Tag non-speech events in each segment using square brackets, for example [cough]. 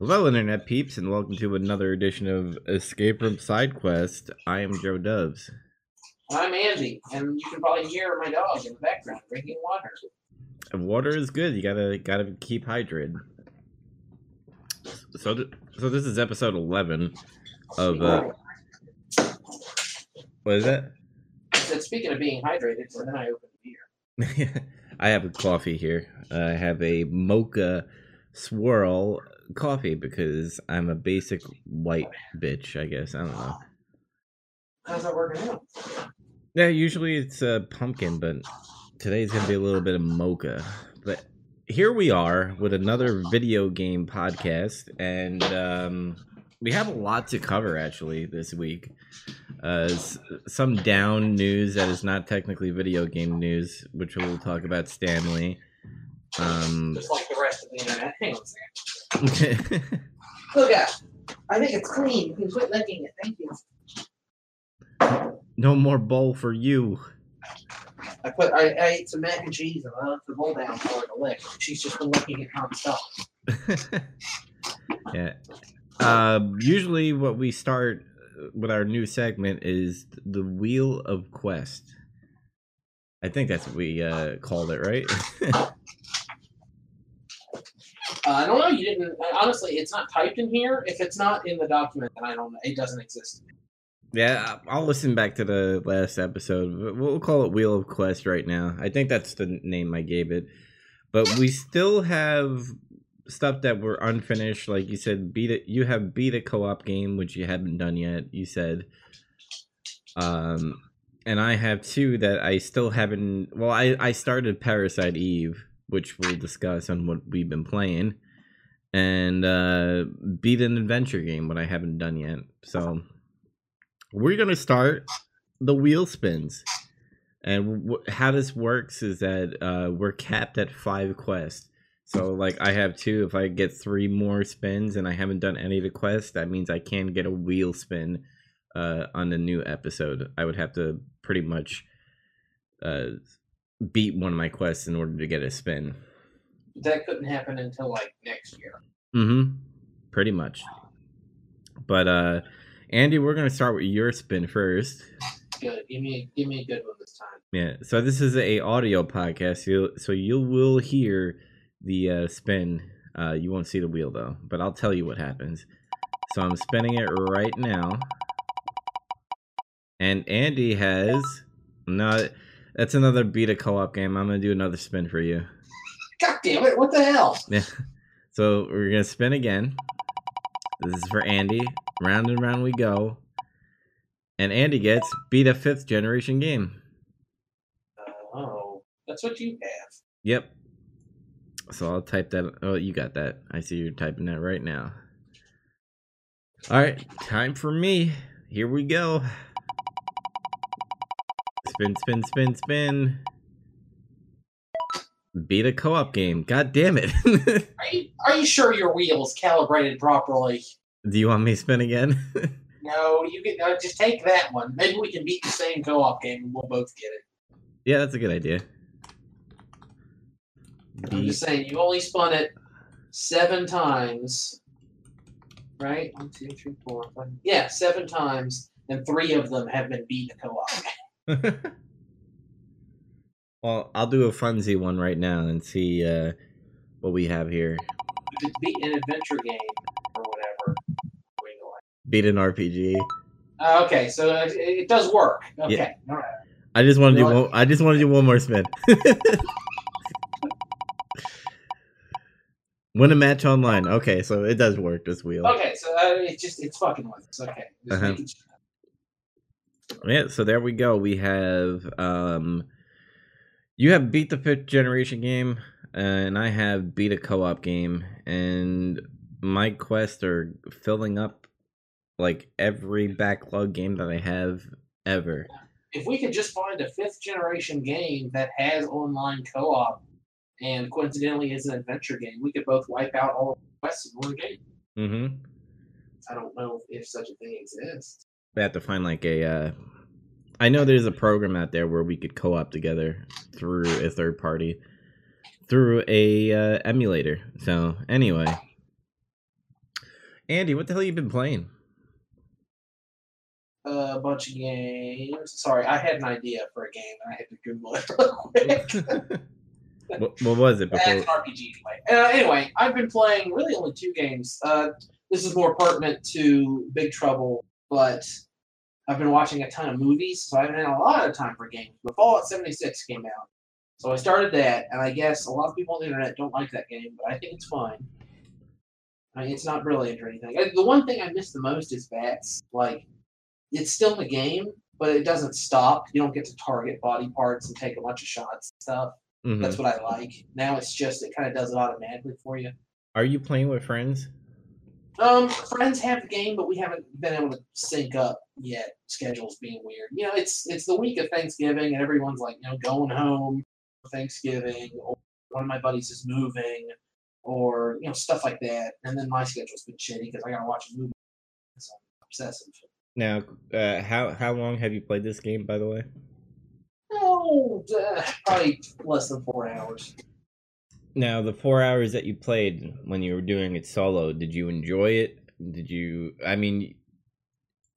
Hello, Internet peeps, and welcome to another edition of Escape Room Side Quest. I am Joe Doves. I'm Andy, and you can probably hear my dog in the background drinking water. And water is good. You gotta gotta keep hydrated. So, th- so this is episode eleven of uh, what is that? I said, speaking of being hydrated, so then I opened the beer. [laughs] I have a coffee here. I have a mocha swirl coffee because I'm a basic white bitch. I guess I don't know. How's that working out? Yeah, usually it's a uh, pumpkin, but today's gonna be a little bit of mocha. But here we are with another video game podcast, and um, we have a lot to cover actually this week. Uh, some down news that is not technically video game news, which we'll talk about Stan Lee. Um, Just like the rest of the internet. A. Look at I think it's clean. You can quit licking it. Thank you. no more bowl for you. I put I, I ate some mac and cheese and I left the bowl down for her to lick. She's just been licking it nonstop. [laughs] yeah. Uh, usually, what we start with our new segment is the Wheel of Quest. I think that's what we uh, called it, right? [laughs] Uh, I don't know. You didn't. uh, Honestly, it's not typed in here. If it's not in the document, then I don't. It doesn't exist. yeah, I'll listen back to the last episode. We'll call it Wheel of Quest right now. I think that's the name I gave it. But we still have stuff that were unfinished. Like you said, beat it. You have beat a co-op game, which you haven't done yet. You said. Um, and I have two that I still haven't. Well, I I started Parasite Eve, which we'll discuss on what we've been playing, and uh, beat an adventure game, what I haven't done yet. So we're gonna start the wheel spins, and w- how this works is that uh, we're capped at five quests. So like I have two. If I get three more spins and I haven't done any of the quests, that means I can get a wheel spin uh, on the new episode. I would have to pretty much uh, beat one of my quests in order to get a spin. That couldn't happen until like next year. Mm-hmm. Pretty much. But uh, Andy, we're gonna start with your spin first. Good. Give me give me a good one this time. Yeah. So this is a audio podcast. You so you will hear the uh, spin. Uh, you won't see the wheel though, but I'll tell you what happens. So I'm spinning it right now, and Andy has no. That's another beat a co-op game. I'm gonna do another spin for you. God damn it! What the hell? Yeah. So we're gonna spin again. This is for Andy. Round and round we go. And Andy gets beat a fifth generation game. Oh, that's what you have. Yep. So I'll type that. Oh, you got that. I see you're typing that right now. All right, time for me. Here we go. Spin, spin, spin, spin. Beat a co-op game. God damn it. [laughs] Are you, are you sure your wheel's calibrated properly? Do you want me to spin again? [laughs] No, you can just take that one. Maybe we can beat the same co-op game and we'll both get it. yeah, that's a good idea. I'm just saying, you only spun it seven times, right? One, two, three, four, five. Yeah, seven times, and three of them have been beat in co-op. [laughs] well, I'll do a funsy one right now and see uh, what we have here. Beat an adventure game or whatever. wait a while. Beat an RPG. Uh, okay, so it, it does work. Okay, all right. I just want to do one. I just want to do one more spin. [laughs] Win a match online. Okay, so it does work. This wheel. Okay, so uh, it's just it's fucking us. Okay, just Uh-huh. Yeah. So there we go. We have um, you have beat the fifth generation game, and I have beat a co-op game, and my quests are filling up like every backlog game that I have ever. if we could just find a fifth generation game that has online co-op and coincidentally is an adventure game, we could both wipe out all of the quests in one game. Mm-hmm. I don't know if such a thing exists. We have to find like a. Uh, I know there's a program out there where we could co-op together through a third party, through a uh, emulator. So anyway, Andy, what the hell you been playing? A bunch of games. Sorry, I had an idea for a game and I had to Google it [laughs] real quick. [laughs] what, what was it It's before? an RPG anyway. Uh, anyway, I've been playing really only two games. Uh, this is more pertinent to Big Trouble, but I've been watching a ton of movies, so I haven't had a lot of time for games. But Fallout 76 came out. So I started that, and I guess a lot of people on the internet don't like that game, but I think it's fine. I mean, it's not brilliant or anything. The one thing I miss the most is VATS. Like, it's still the game, but it doesn't stop. You don't get to target body parts and take a bunch of shots and stuff. Mhm. That's what I like. Now it's just it kind of does it automatically for you. Are you playing with friends? Um, friends have the game, but we haven't been able to sync up yet. Schedules being weird. You know, it's it's the week of Thanksgiving, and everyone's like, you know, going home for Thanksgiving, or one of my buddies is moving, or you know, stuff like that. And then my schedule's been shitty because I gotta watch a movie. So I'm obsessive. Now, uh, how how long have you played this game, by the way? Oh, uh, probably less than four hours. Now, the four hours that you played when you were doing it solo, did you enjoy it? Did you? I mean,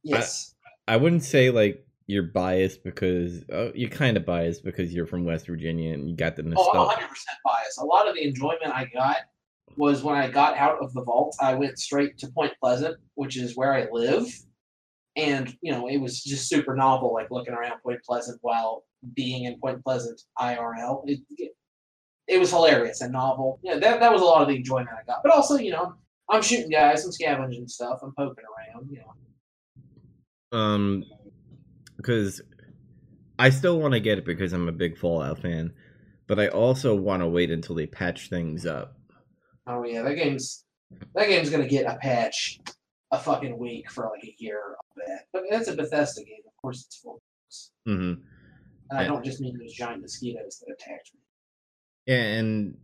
Yes. I wouldn't say like you're biased because uh, you're kind of biased because you're from West Virginia and you got the nostalgia. Oh, I'm 100% biased. A lot of the enjoyment I got was when I got out of the vault, I went straight to Point Pleasant, which is where I live. And, you know, it was just super novel, like looking around Point Pleasant while being in Point Pleasant IRL. It, it, it was hilarious and novel. Yeah, that, that was a lot of the enjoyment I got. But also, you know, I'm shooting guys, I'm scavenging stuff, I'm poking around, you know. Um, because I still want to get it because I'm a big Fallout fan, but I also want to wait until they patch things up. Oh yeah, that game's that game's gonna get a patch a fucking week for like a year. I bet. But that's a Bethesda game. Of course, it's full. hmm And I don't just mean those giant mosquitoes that attack me. Yeah, and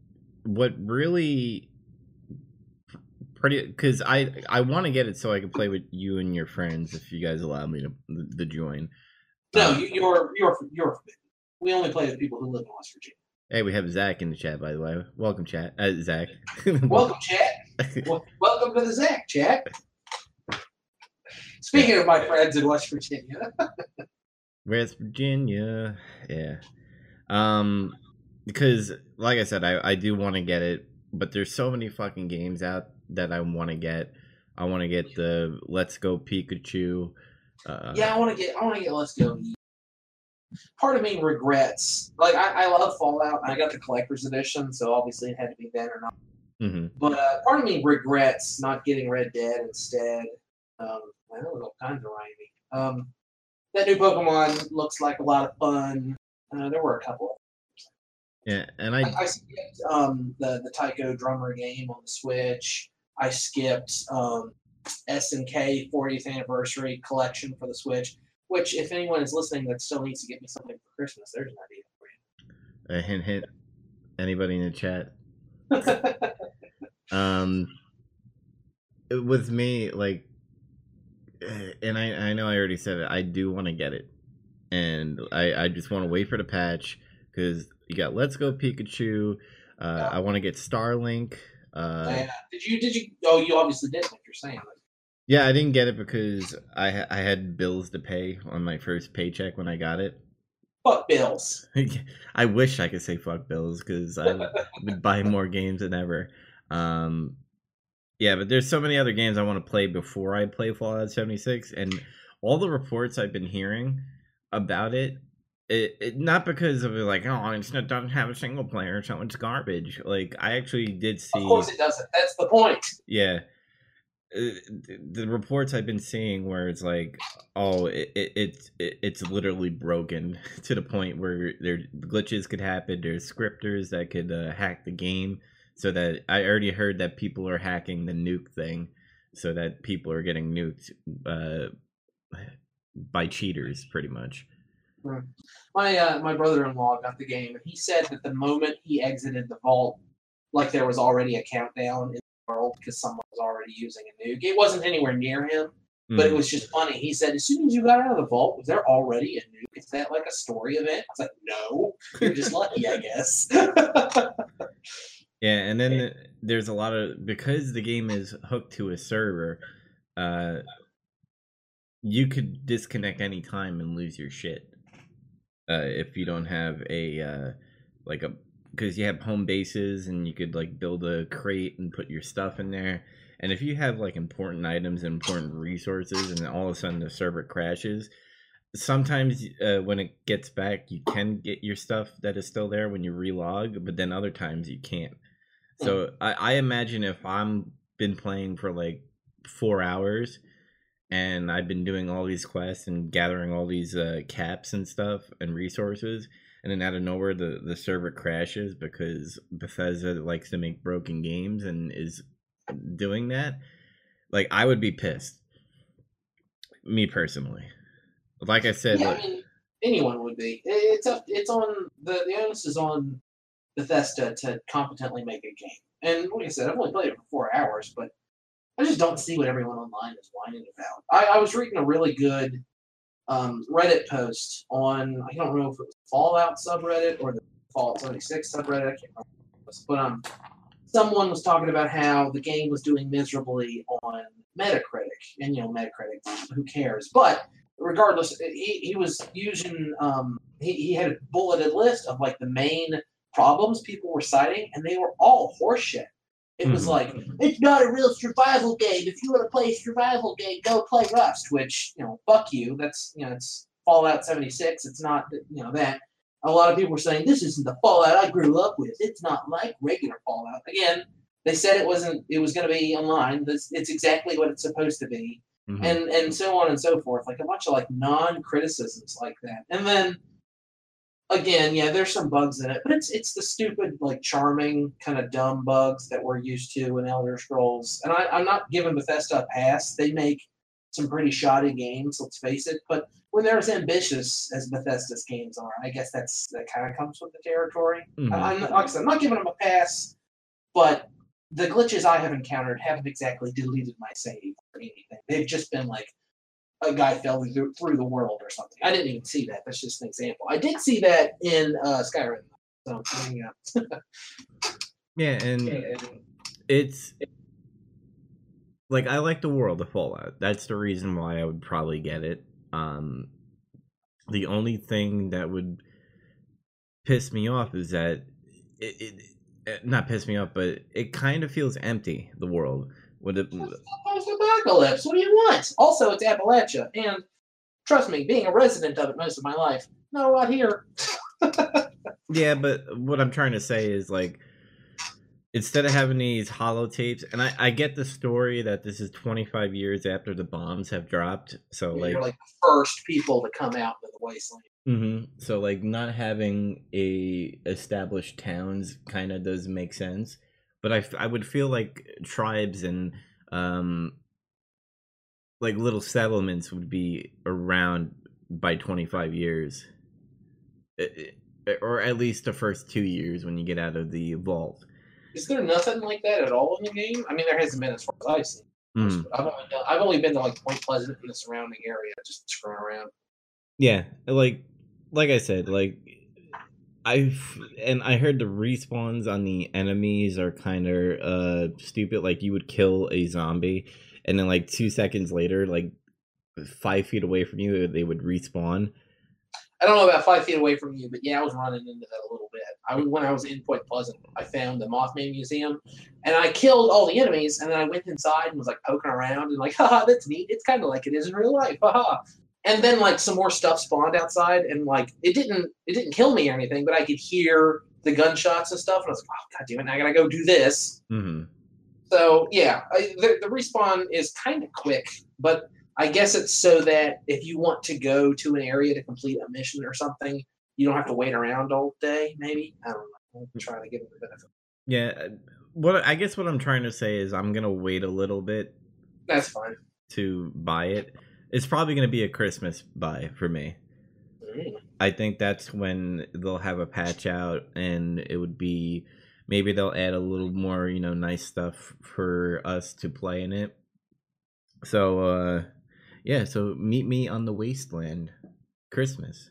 what really pretty because I I want to get it so I can play with you and your friends if you guys allow me to the join. No, Um, you, you're you're you're. We only play with people who live in West Virginia. Hey, we have Zach in the chat by the way. Welcome, chat. Uh, Zach. [laughs] Welcome, chat. Wel- Welcome to the Zach chat. Speaking of my friends in West Virginia, [laughs] West Virginia. Yeah. Um because like I said, I, I do want to get it, but there's so many fucking games out that I want to get. I want to get the Let's Go Pikachu. Uh, yeah, I want to get I want to get Let's Go. Part of me regrets, like I, I love Fallout. I got the collector's edition, so obviously it had to be then or not. mhm. But uh, part of me regrets not getting Red Dead instead. Um, I know all kinds of rhyming. Um, that new Pokemon looks like a lot of fun. Uh, there were a couple. Yeah, and I, I I skipped um, the the Taiko Drummer game on the Switch. I skipped um, SNK 40th anniversary collection for the Switch. Which, if anyone is listening that still needs to get me something for Christmas, there's an idea for you. a hint hint. Anybody in the chat? [laughs] Um, with me, like, eh, and I I know I already said it. I do want to get it, and I I just want to wait for the patch because you got Let's Go Pikachu. Uh, Yeah. I want to get Starlink. Uh, Yeah. Did you? Did you? Oh, you obviously did. What you're saying. yeah, I didn't get it because I I had bills to pay on my first paycheck when I got it. Fuck bills. [laughs] I wish I could say fuck bills because I would buy more games than ever. Um, yeah, but there's so many other games I want to play before I play Fallout 76, and all the reports I've been hearing about it, it, it not because of like oh it's not doesn't have a single player, so it's garbage. Like I actually did see, Of course it doesn't. That's the point. yeah. Uh, the- reports I've been seeing where it's like, oh, it, it, it's it, it's literally broken [laughs] to the point where there glitches could happen. There's scripters that could uh, hack the game, so that I already heard that people are hacking the nuke thing, so that people are getting nuked uh, by cheaters, pretty much. My uh, my brother-in-law got the game, and he said that the moment he exited the vault, like there was already a countdown in the world because someone was already using a nuke. It wasn't anywhere near him, but it Mm. was just funny. He said, as soon as you got out of the vault, was there already a nuke? Is that like a story event? I was like, no, you're just lucky, I guess. [laughs] Yeah, and then there's a lot of because the game is hooked to a server. Uh, you could disconnect anytime and lose your shit. Uh, if you don't have a uh, like a because you have home bases and you could like build a crate and put your stuff in there. And if you have like important items and important resources, and all of a sudden the server crashes, sometimes uh, when it gets back, you can get your stuff that is still there when you relog, but then other times you can't. So I, I imagine if I'm been playing for like four hours and I've been doing all these quests and gathering all these uh, caps and stuff and resources, and then out of nowhere the, the server crashes because Bethesda likes to make broken games and is doing that, like I would be pissed. Me personally. Like I said, Yeah, like, I mean, anyone would be. It's up. It's on the the onus is on Bethesda to competently make a game. And like I said, I've only played it for four hours, but I just don't see what everyone online is whining about. I, I was reading a really good um, Reddit post on I don't know if it was Fallout subreddit or the Fallout 76 subreddit. I can't remember, but um, someone was talking about how the game was doing miserably on Metacritic, and you know Metacritic, who cares? But regardless, he, he was using um, he, he had a bulleted list of like the main problems people were citing, and they were all horseshit. It was Mhm. like it's not a real survival game. If you want to play a survival game, go play Rust. Which you know, fuck you. That's you know, it's Fallout 76. It's not you know that. A lot of people were saying this isn't the Fallout I grew up with. It's not like regular Fallout. Again, they said it wasn't. It was going to be online. This it's exactly what it's supposed to be mhm. and and so on and so forth like a bunch of like non-criticisms like that and then again yeah there's some bugs in it but it's it's the stupid like charming kind of dumb bugs that we're used to in elder scrolls and I, i'm not giving bethesda a pass they make some pretty shoddy games let's face it but when they're as ambitious as bethesda's games are i guess that's that kind of comes with the territory Mhm. I- I'm, not- like I said, I'm not giving them a pass but the glitches I have encountered haven't exactly deleted my save or anything. They've just been like a guy fell through, through the world or something. I didn't even see that. That's just an example. I did see that in uh, Skyrim. So yeah. [laughs] yeah, and it's like I like the world of Fallout. That's the reason why I would probably get it. Um, the only thing that would piss me off is that it, it, it not piss me off, but it kind of feels empty. The world with it, Post-apocalypse. What do you want? Also, it's Appalachia, and trust me, being a resident of it most of my life, not a lot here. [laughs] Yeah, but what I'm trying to say is like instead of having these holotapes, and I, I get the story that this is 25 years after the bombs have dropped, so like, You're like the first people to come out of the wasteland. hmm so like not having a established towns kind of does make sense, but I, I would feel like tribes and um like little settlements would be around by 25 years. Or at least the first two years when you get out of the vault. Is there nothing like that at all in the game? I mean, there hasn't been as far as I've seen. Mm. I've only, I've only been to like Point Pleasant and the surrounding area, just screwing around. Yeah, like like I said, like I've and I heard the respawns on the enemies are kind of uh stupid. Like you would kill a zombie, and then like two seconds later, like five feet away from you, they would respawn. I don't know about five feet away from you, but yeah, I was running into that a little bit. I when I was in Point Pleasant, I found the Mothman Museum, and I killed all the enemies, and then I went inside and was like poking around and like, [laughs] haha, that's neat. It's kind of like it is in real life, haha. And then like some more stuff spawned outside, and like it didn't it didn't kill me or anything, but I could hear the gunshots and stuff, and I was like, oh god damn it, I gotta go do this. hmm So yeah, I, the, the respawn is kind of quick, but I guess it's so that if you want to go to an area to complete a mission or something, you don't have to wait around all day. Maybe I don't know. I'm trying to give it the benefit. Yeah, uh, what I guess what I'm trying to say is I'm gonna wait a little bit That's fine. to buy it. It's probably gonna be a Christmas buy for me. Mm. I think that's when they'll have a patch out and it would be maybe they'll add a little more, you know, nice stuff for us to play in it. So uh yeah, so meet me on the wasteland Christmas.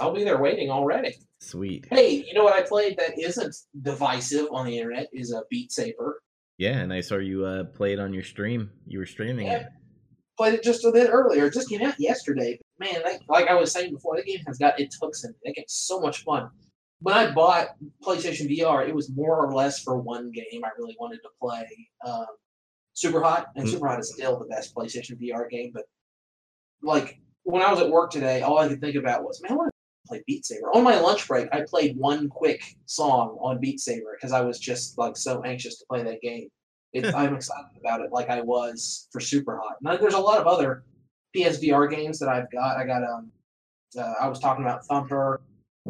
I'll be there waiting already. Sweet. Hey, you know what I played that isn't divisive on the internet is a Beat Saber. Yeah, and I saw you uh, play it on your stream. You were streaming Yeah. it. Played it just a bit earlier. It just came out yesterday. Man, that, like I was saying before, the game has got its hooks in it. Game's so much fun. When I bought PlayStation VR, it was more or less for one game I really wanted to play. Um, Super Hot, and Mm. Super Hot is still the best PlayStation VR game. But like when I was at work today, all I could think about was, man, I want to play Beat Saber. On my lunch break, I played one quick song on Beat Saber because I was just like so anxious to play that game. It, [laughs] I'm excited about it, like I was for Super Hot. Now, there's a lot of other PSVR games that I've got. I got um, uh, I was talking about Thumper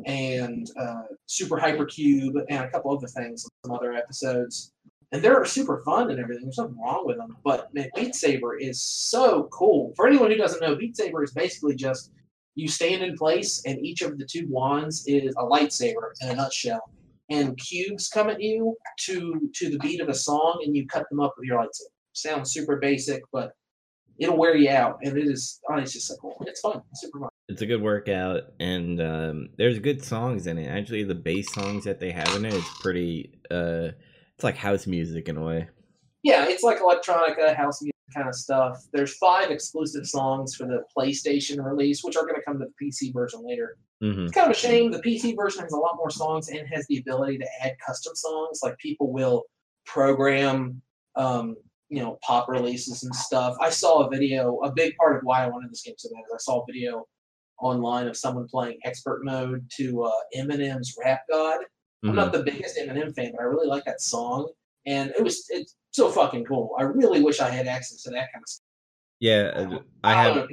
and uh, Super Hypercube and a couple other things, some other episodes. And they're super fun and everything. There's nothing wrong with them. But man, Beat Saber is so cool. For anyone who doesn't know, Beat Saber is basically just you stand in place, and each of the two wands is a lightsaber in a nutshell. And cubes come at you to to the beat of a song, and you cut them up with your lightsaber. Sounds super basic, but it'll wear you out, and it is. Just so cool. It's fun. It's super fun. It's a good workout, and um, there's good songs in it. Actually, the bass songs that they have in it is pretty. Uh, it's like house music in a way. Yeah, it's like electronica, house music kind of stuff. There's five exclusive songs for the PlayStation release, which are going to come to the PC version later. hmm It's kind of a shame. The PC version has a lot more songs and has the ability to add custom songs. Like people will program, um, you know, pop releases and stuff. I saw a video. A big part of why I wanted this game so bad is I saw a video online of someone playing expert mode to uh, Eminem's Rap God. I'm Mm-hmm. not the biggest Eminem fan, but I really like that song, and it was it's so fucking cool. I really wish I had access to that kind of stuff. Yeah, uh, I don't have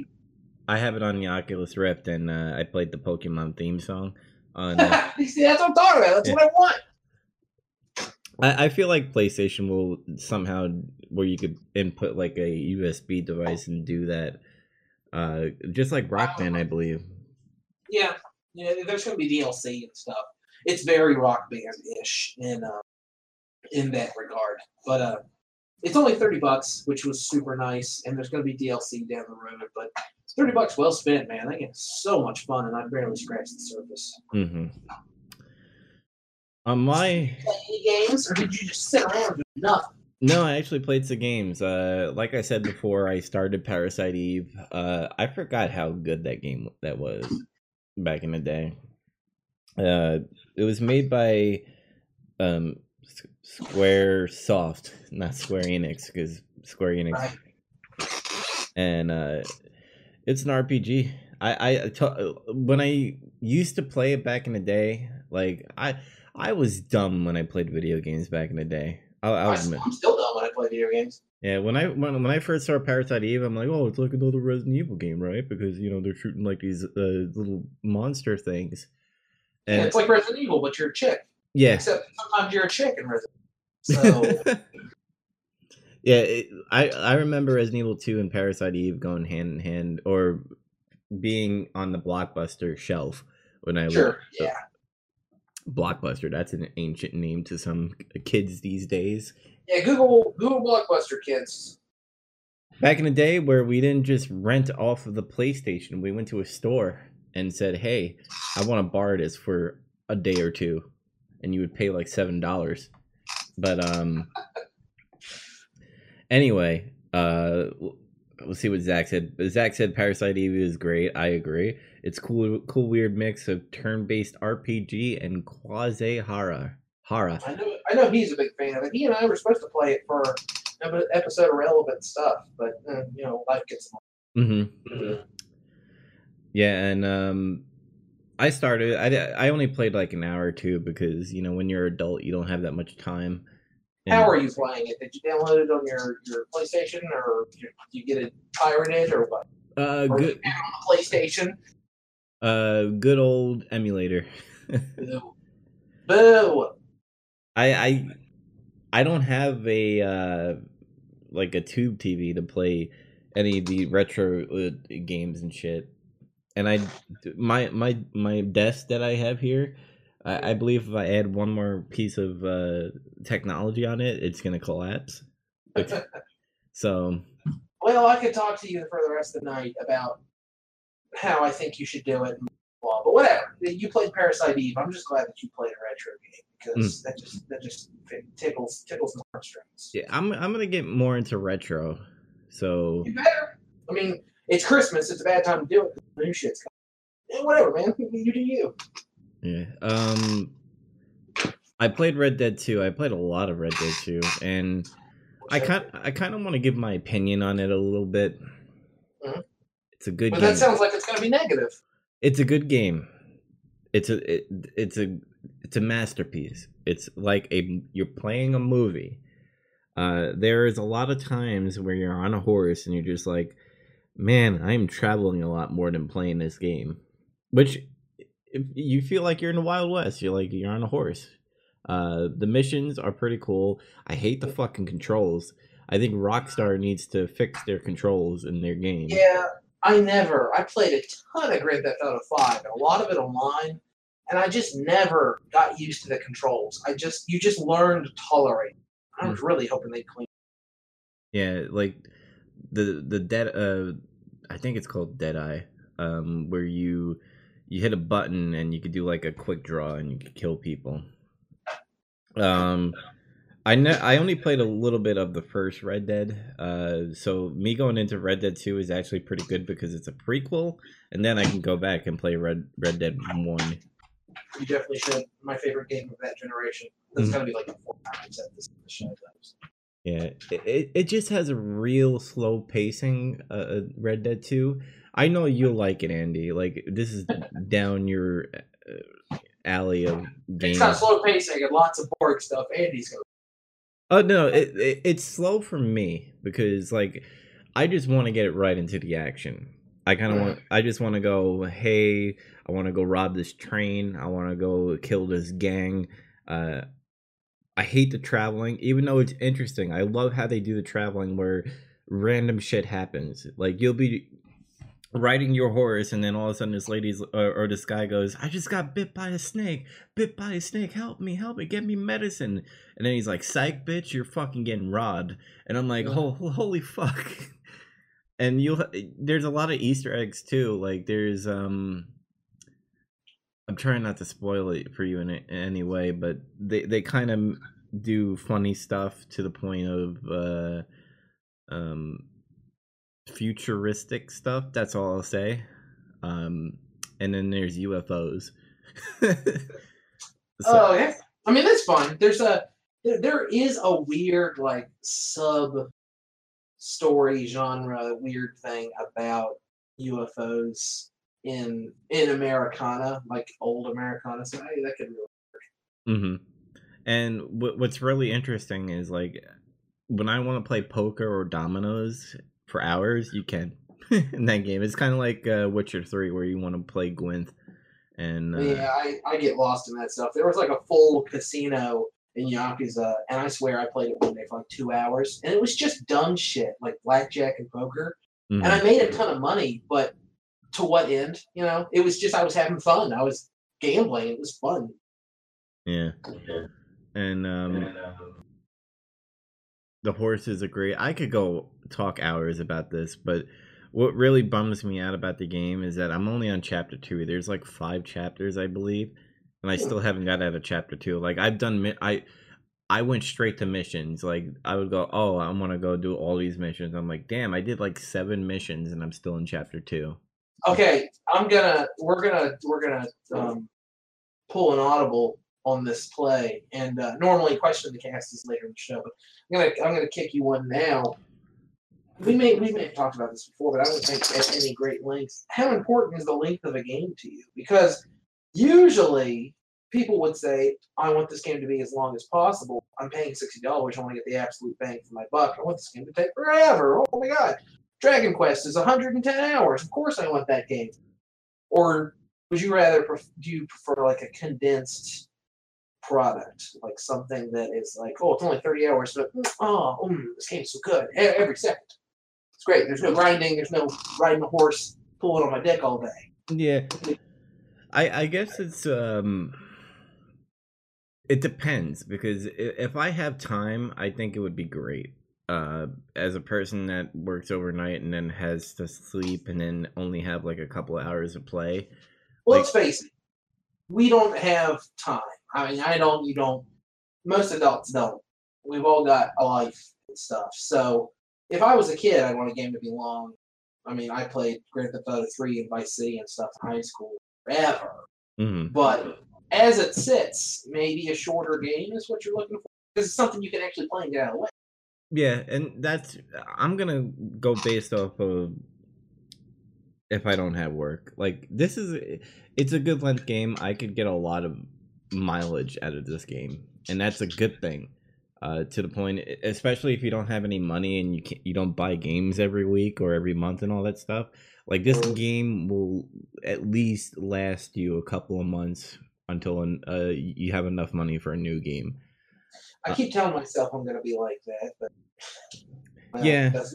I have it on the Oculus Rift, and uh, I played the Pokemon theme song. On, [laughs] uh. See, that's what I'm talking about. That's Yeah. what I want. I, I feel like PlayStation will somehow where you could input like a USB device and do that, uh, just like Rock Band, I believe. Yeah, yeah. There's going to be DLC and stuff. It's very rock band ish in uh, in that regard, but uh, it's only thirty bucks, which was super nice. And there's going to be DLC down the road, but thirty bucks well spent, man. I game's so much fun, and I barely scratched the surface. Mm-hmm. On my Play any games, or did you just sit around and do nothing? No, I actually played some games. Uh, like I said before, I started Parasite Eve. Uh, I forgot how good that game that was back in the day. Uh, it was made by um Square Soft, not Square Enix, because Square Enix and uh it's an rpg i i to- when i used to play it back in the day like i i was dumb when i played video games back in the day i, I I, was am still dumb when I play video games. yeah when i when, when i first saw parasite eve i'm like oh it's like another resident evil game right because you know they're shooting like these uh, little monster things Yeah, and it's like Resident Evil, but you're a chick. yeah Except sometimes you're a chick in Resident. Evil. So [laughs] yeah, it, I I remember Resident Evil 2 and Parasite Eve going hand in hand or being on the Blockbuster shelf when I was sure, yeah. Blockbuster. That's an ancient name to some kids these days. Yeah, Google Google Blockbuster kids. Back in the day where we didn't just rent off of the PlayStation, we went to a store and said, "Hey, I want to borrow this for a day or two," and you would pay like seven dollars. But um, anyway, uh, we'll see what Zach said. Zach said Parasite Eve is great. I agree. It's cool, cool, weird mix of turn-based RPG and quasi horror. Horror. I know I know he's a big fan of it. He and I were supposed to play it for episode of relevant stuff, but uh, you know, life gets Mm-hmm. Yeah, and um, I started. I I only played like an hour or two because you know when you're an adult you don't have that much time. How are you playing it? Did you download it on your, your PlayStation, or you, you get it pirated, or what? Uh, Or good. you on the PlayStation? Uh, good old emulator. Boo. Boo. I I I don't have a uh like a tube TV to play any of the retro uh, games and shit. And I my my my desk that I have here, I, I believe if I add one more piece of uh technology on it, it's gonna collapse. So Well, I could talk to you for the rest of the night about how I think you should do it, and blah all. But whatever. You played Parasite Eve. I'm just glad that you played a retro game because mm. that just that just tickles tickles the heartstrings. Yeah, I'm I'm gonna get more into retro. So you better. I mean, it's Christmas. It's a bad time to do it. The new shit's coming. Yeah, whatever, man. You do you. Yeah. Um. I played Red Dead 2. I played a lot of Red Dead 2, and I kind I kind of want to give my opinion on it a little bit. Mm-hmm. It's a good. But game. that sounds like it's going to be negative. It's a good game. It's a it, it's a it's a masterpiece. It's like a you're playing a movie. Uh, there is a lot of times where you're on a horse and you're just like, man, I'm traveling a lot more than playing this game. Which you feel like you're in the Wild West. You're like you're on a horse. Uh, the missions are pretty cool. I hate the fucking controls. I think Rockstar needs to fix their controls in their game. Yeah, I never. I played a ton of Grand Theft Auto Five, a lot of it online, and I just never got used to the controls. I just you just learn to tolerate. I was hmm. really hoping they'd clean. Yeah, like the the dead. Uh, I think it's called Deadeye, um, where you you hit a button and you could do like a quick draw and you could kill people. Um, I know I only played a little bit of the first Red Dead. Uh, so me going into Red Dead Two is actually pretty good because it's a prequel, and then I can go back and play Red Red Dead One. You definitely should. My favorite game of that generation. That's mm-hmm. gonna be like four times at this show. Yeah, it, it just has a real slow pacing. Uh, uh Red Dead Two. I know you'll like it, Andy. Like this is down your uh, alley of games. It's not slow pacing and lots of boring stuff. Andy's gonna. Oh no, it, it it's slow for me because like I just want to get it right into the action. I kind of mm. want. I just want to go. Hey, I want to go rob this train. I want to go kill this gang. Uh, I hate the traveling, even though it's interesting. I love how they do the traveling where random shit happens. Like you'll be riding your horse and then all of a sudden this lady's or, or, this guy goes i just got bit by a snake. Bit by a snake. Help me help me. Get me medicine. And then he's like psych bitch. You're fucking getting robbed. And i'm like oh, holy fuck. [laughs] And you'll there's a lot of easter eggs too. Like there's um i'm trying not to spoil it for you in, in any way but they they kind of do funny stuff to the point of uh um futuristic stuff. That's all I'll say. Um, and then there's UFOs. [laughs] so, oh yeah, I mean that's fun. There's a there, there is a weird like sub story genre weird thing about UFOs in in Americana, like old Americana. So hey, that could really work. Mm-hmm. And w- what's really interesting is like when I want to play poker or dominoes for hours, you can [laughs] in that game. It's kind of like uh, Witcher Three, where you want to play Gwent. And uh, yeah, I, I get lost in that stuff. There was like a full casino in Yakuza, and I swear I played it one day for like two hours, and it was just dumb shit like blackjack and poker. Mm-hmm. And I made a ton of money, but to what end? You know, it was just I was having fun. I was gambling. It was fun. Yeah. And um, and, um the horses are great. I could go talk hours about this, but what really bums me out about the game is that I'm only on chapter two. There's like five chapters, I believe, and I still haven't got out of chapter two. Like I've done, I I went straight to missions. Like I would go, oh, I'm gonna go do all these missions. I'm like, damn, I did like seven missions, and I'm still in chapter two. Okay, I'm gonna, we're gonna, we're gonna um, pull an audible on this play. And uh, normally, question the cast is later in the show, but I'm gonna I'm gonna kick you one now. We may we may have talked about this before, but I don't think at any great length. How important is the length of a game to you? Because usually people would say, I want this game to be as long as possible. I'm paying sixty dollars. I want to get the absolute bang for my buck. I want this game to take forever. Oh my god. Dragon Quest is 110 hours. Of course, I want that game. Or would you rather do you prefer like a condensed product, like something that is like, oh, it's only 30 hours, but oh, mm, this game's so good every second. It's great. There's no grinding. There's no riding a horse, pulling on my dick all day. Yeah, I I guess it's um, it depends because if I have time, I think it would be great. Uh, as a person that works overnight and then has to sleep and then only have like a couple of hours of play, Well, Like- let's face it, we don't have time. I mean, I don't. You don't. Most adults don't. We've all got a life and stuff. So if I was a kid, I'd want a game to be long. I mean, I played Grand Theft Auto 3 and Vice City and stuff in high school forever. hmm But as it sits, maybe a shorter game is what you're looking for. Because it's something you can actually play and get out of the way. Yeah, and that's I'm gonna go based off of if I don't have work. Like this is it's a good length game. I could get a lot of mileage out of this game, and that's a good thing. Uh, to the point, especially if you don't have any money and you can you don't buy games every week or every month and all that stuff. Like this Mhm. game will at least last you a couple of months until an, uh, you have enough money for a new game. I keep telling myself I'm going to be like that, but [laughs] well, Yeah. that's-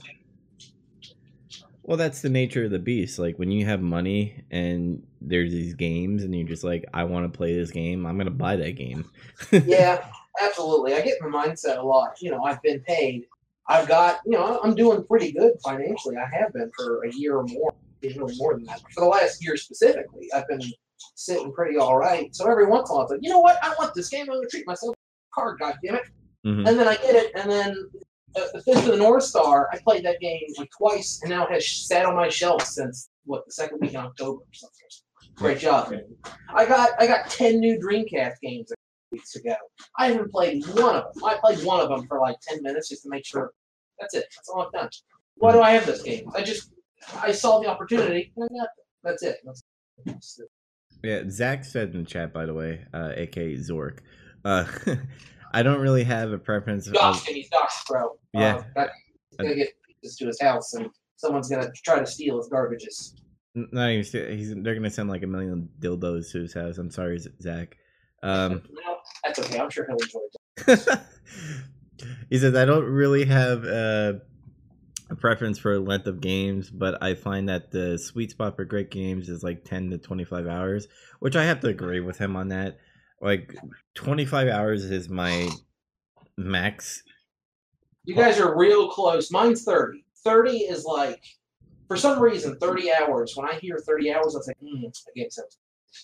Well, that's the nature of the beast. Like when you have money and there's these games, and you're just like, I want to play this game. I'm gonna buy that game. yeah, [laughs] [laughs] absolutely. I get in the mindset a lot. You know, I've been paid. I've got, you know, I'm doing pretty good financially. I have been for a year or more, even more than that. For the last year specifically, I've been sitting pretty all right. So every once in a while, it's like, you know what? I want this game. I'm going to treat myself to a card, God damn it. Mhm. And then I get it, and then uh, the Fist of the North Star, I played that game like twice, and now it has sat on my shelf since what the second week in October or something. Great job. I got I got ten new Dreamcast games weeks ago. I haven't played one of them. I played one of them for like ten minutes just to make sure. That's it. That's all I've done. Why do I have this game? I just I saw the opportunity and I got. That's it. That's, that's it. Yeah, Zach said in the chat, by the way, uh, aka Zork. Uh, [laughs] I don't really have a preference. Of, Doxed him. He's doxed, bro. Yeah. Uh, that, he's gonna get pieces to his house, and someone's gonna try to steal his garbages. not even. He's, they're gonna send like a million dildos to his house. I'm sorry, Zach. Um, [laughs] No, that's okay. I'm sure he'll enjoy it. [laughs] he says I don't really have uh, a preference for length of games, but I find that the sweet spot for great games is like ten to twenty five hours, which I have to agree with him on that. Like twenty five hours is my max. You guys are real close. Mine's 30. 30 is like, for some reason, 30 hours. When I hear 30 hours, I think, hmm, that game sounds,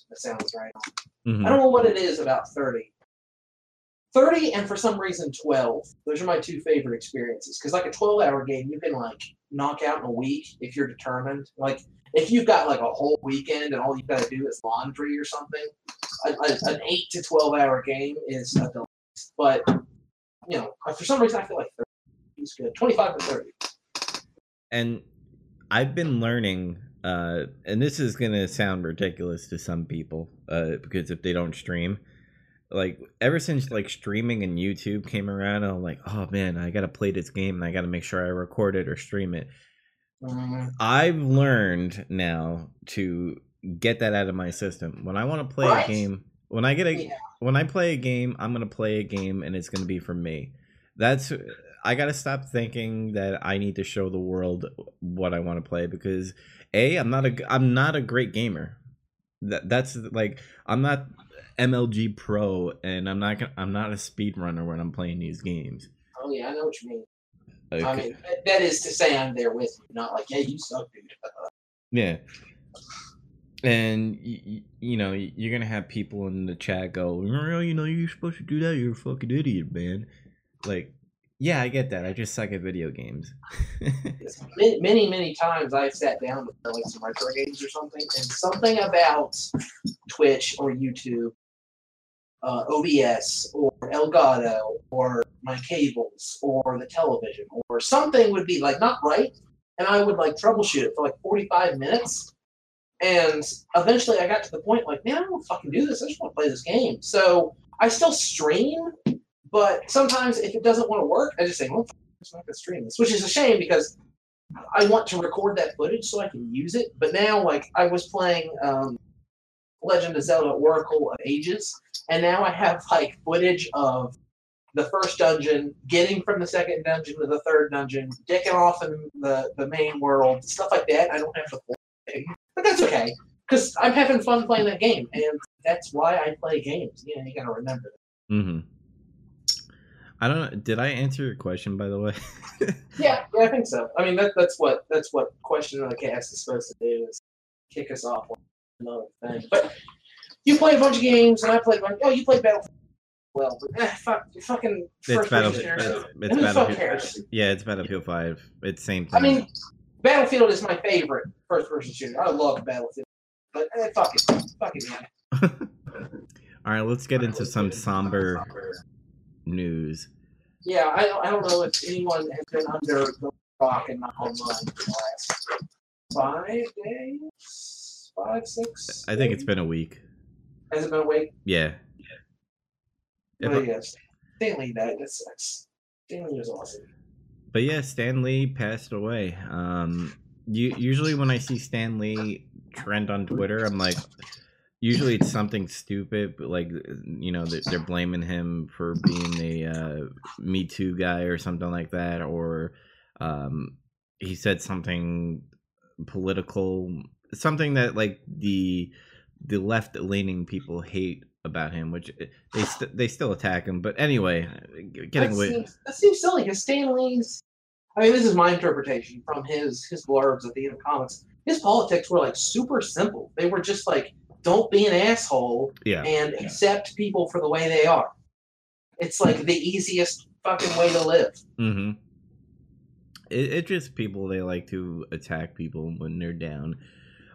that sounds right. Mhm. I don't know what it is about 30. 30 and for some reason 12. Those are my two favorite experiences. Because like a 12 hour game, you can like knock out in a week if you're determined. Like if you've got like a whole weekend and all you've got to do is laundry or something, a, a, an 8 to 12 hour game is a delight. But, you know, for some reason I feel like 30 is good. 25 to 30. and I've been learning, uh, and this is gonna sound ridiculous to some people, uh, because if they don't stream, like ever since like streaming and YouTube came around, I'm like, oh man, I gotta play this game and I gotta make sure I record it or stream it. Mm, I've learned now to get that out of my system. When I want to play Right. a game, when I get a yeah. when I play a game, I'm gonna play a game and it's gonna be for me. That's I gotta stop thinking that I need to show the world what I want to play because a I'm not a I'm not a great gamer. That that's like I'm not MLG pro and I'm not gonna, I'm not a speedrunner when I'm playing these games. Oh, yeah, I know what you mean. I mean, that- that is to say I'm there with you, not like, yeah, you suck, dude. [laughs] Yeah. And you, you know you're gonna have people in the chat go, "Oh, you know you're supposed to do that. You're a fucking idiot, man. Like, yeah, I get that. I just suck at video games. many, many, many times I've sat down with like some retro games or something, and something about Twitch or YouTube, uh, OBS or Elgato or my cables or the television or something would be like not right, and I would like troubleshoot it for like 45 minutes. And eventually I got to the point like, man, I don't fucking do this. I just want to play this game. So I still stream, but sometimes if it doesn't want to work, I just say, well, I'm not gonna stream this, which is a shame because I want to record that footage so I can use it. But now, like, I was playing um, Legend of Zelda Oracle of Ages, and now I have like footage of the first dungeon, getting from the second dungeon to the third dungeon, dicking off in the, the main world, stuff like that. I don't have full thing, but that's okay because I'm having fun playing that game, and that's why I play games. You know, you gotta remember. That. mm-hmm. I don't know. Did I answer your question by the way? [laughs] Yeah, yeah, I think so. I mean, that, that's what that's what question of the cast is supposed to do is kick us off. another thing. But you play a bunch of games, and I played. Like, oh, you play Battlefield. Well, but eh, fuck, fucking It's first Battlefield. person It's, it's Who the fuck Battlefield. cares? Yeah, it's Battlefield Five. It's same thing. I mean, Battlefield is my favorite first person shooter. I love Battlefield. But eh, fuck it. Fuck it, man. [laughs] all right, let's get into some somber news. Yeah, I, I don't know if anyone has been under the rock and not online for the last five days? Five, six? I think it's been a week. Has it been a week? Yeah. If Oh, I- yes. Stan Lee died. That sucks. Stan Lee was awesome. But yeah, Stan Lee passed away. Um, you, usually when I see Stan Lee trend on Twitter, I'm like, usually it's something stupid, but like, you know, they're, they're blaming him for being a uh, Me Too guy or something like that, or um, he said something political, something that like the the left leaning people hate about him, which eh, they st- they still attack him. But anyway, getting that away. Seems, that seems silly because Stan Lee's. I mean, this is my interpretation from his his blurbs at the end of comics. His politics were like super simple. They were just like, don't be an asshole Yeah. and accept people for the way they are. It's like the easiest fucking way to live. Mm-hmm. It, it's just people they like to attack people when they're down,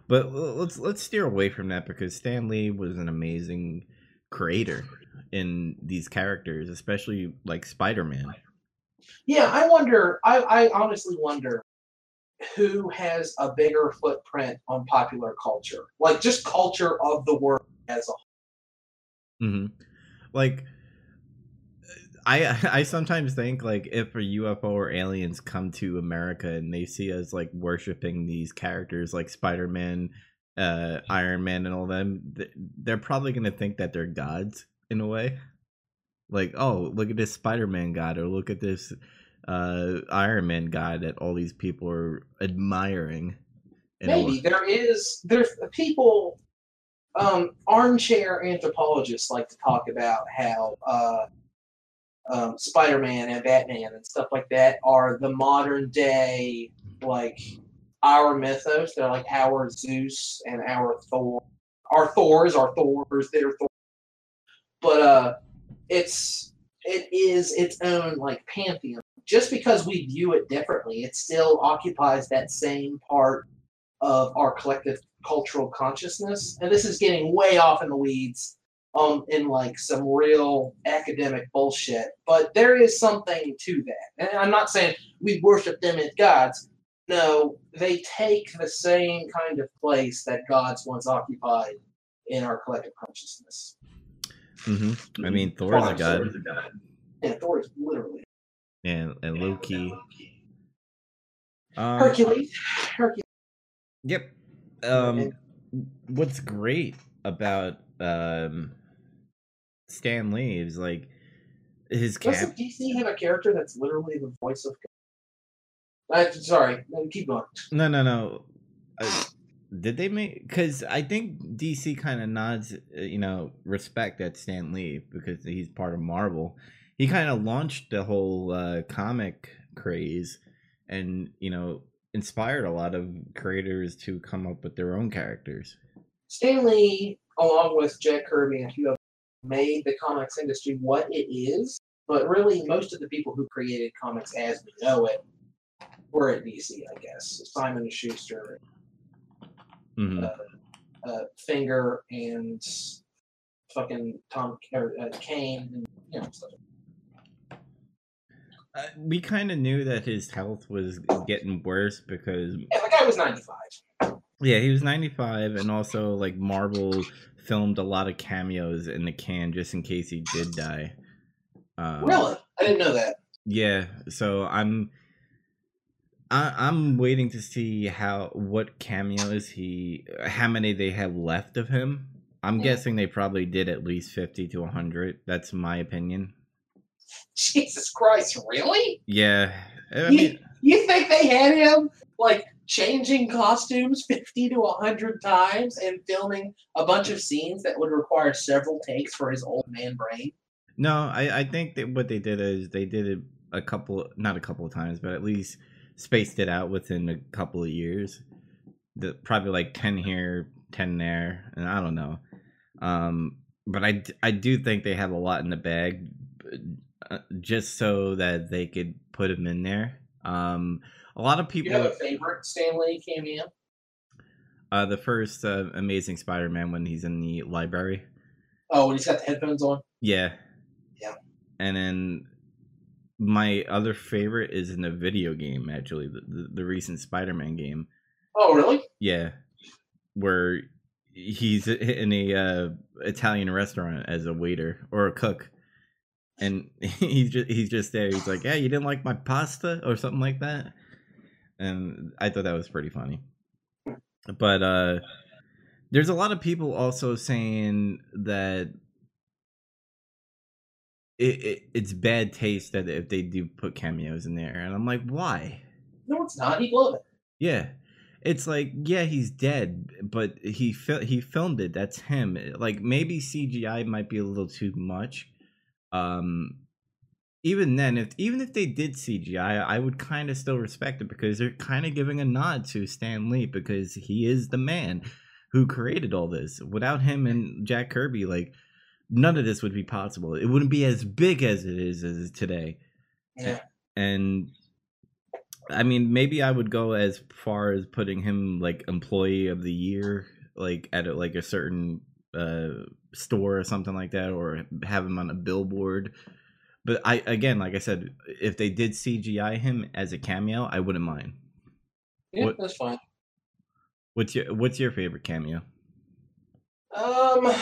but let's let's steer away from that because Stan Lee was an amazing creator in these characters, especially like Spider Man. Yeah, I wonder. I, I honestly wonder who has a bigger footprint on popular culture, like just culture of the world as a whole. Mm-hmm. Like. I [laughs] I sometimes think like if a UFO or aliens come to America and they see us like worshiping these characters like Spider Man, uh, Iron Man, and all them, they're probably gonna think that they're gods in a way. Like, oh, look at this Spider Man god, or look at this uh, Iron Man guy that all these people are admiring. Maybe there is there's people um armchair anthropologists like to talk about how uh um, Spider-Man and Batman and stuff like that are the modern day like our mythos. They're like our Zeus and our Thor. Our Thors, our Thors, their Thor. But uh it's it is its own like pantheon. Just because we view it differently, it still occupies that same part of our collective cultural consciousness. And this is getting way off in the weeds um in like some real academic bullshit. But there is something to that. And I'm not saying we worship them as gods. No, they take the same kind of place that gods once occupied in our collective consciousness. Mm-hmm. I mean, Thor's a god, And Thor is literally and and Loki. Um, Hercules. Hercules. Yep. Um, what's great about um Stan Lee is like his cap. Doesn't DC have a character that's literally the voice of God? Uh, sorry, no, keep going. No, no, no. Uh, did they make? Because I think DC kind of nods, uh, you know, respect at Stan Lee because he's part of Marvel. He kind of launched the whole uh, comic craze, and you know, inspired a lot of creators to come up with their own characters. Stan Lee, along with Jack Kirby and a few others, made the comics industry what it is. But really, most of the people who created comics as we know it were at DC, I guess. Simon and Schuster, hmm uh, Finger, and fucking Tom or, uh, Kane, and you know stuff. Uh, we kind of knew that his health was getting worse because Yeah, the guy was ninety-five. yeah, he was 95 and also like Marvel filmed a lot of cameos in the can just in case he did die. Um, Really, I didn't know that. Yeah, so I'm I, I'm waiting to see how what cameos he how many they have left of him. I'm Yeah. guessing they probably did at least 50 to 100. That's my opinion. [laughs] Jesus Christ, really? Yeah. I You- mean, You think they had him like changing costumes 50 to 100 times and filming a bunch of scenes that would require several takes for his old man brain? No, I, I think that what they did is they did it a couple, not a couple of times, but at least spaced it out within a couple of years. The, probably like 10 here, ten there, and I don't know. Um, but I I do think they have a lot in the bag, just so that they could put him in there. Um, a lot of people. You have a favorite Stan Lee cameo? Uh, the first uh, Amazing Spider-Man when he's in the library. Oh, when he's got the headphones on. Yeah. Yeah. And then my other favorite is in a video game, actually, the, the, the recent Spider-Man game. Oh, really? Yeah, where he's in a uh, Italian restaurant as a waiter or a cook, and [laughs] he's just he's just there. He's like, "Yeah, you didn't like my pasta or something like that," and I thought that was pretty funny. But uh, there's a lot of people also saying that it, it, it's bad taste that if they do put cameos in there, and I'm like, why? No, it's not. He loved it. Yeah, it's like yeah, he's dead, but he fil- he filmed it. That's him. Like maybe CGI might be a little too much. Um, even then, if even if they did CGI, I would kind of still respect it because they're kind of giving a nod to Stan Lee because he is the man who created all this. Without him and Jack Kirby, like none of this would be possible. It wouldn't be as big as it is as today. Yeah. And I mean, maybe I would go as far as putting him like employee of the year, like at a, like a certain uh, store or something like that, or have him on a billboard. But I again, like I said, if they did CGI him as a cameo, I wouldn't mind. Yeah, What- that's fine. What's your What's your favorite cameo? Um,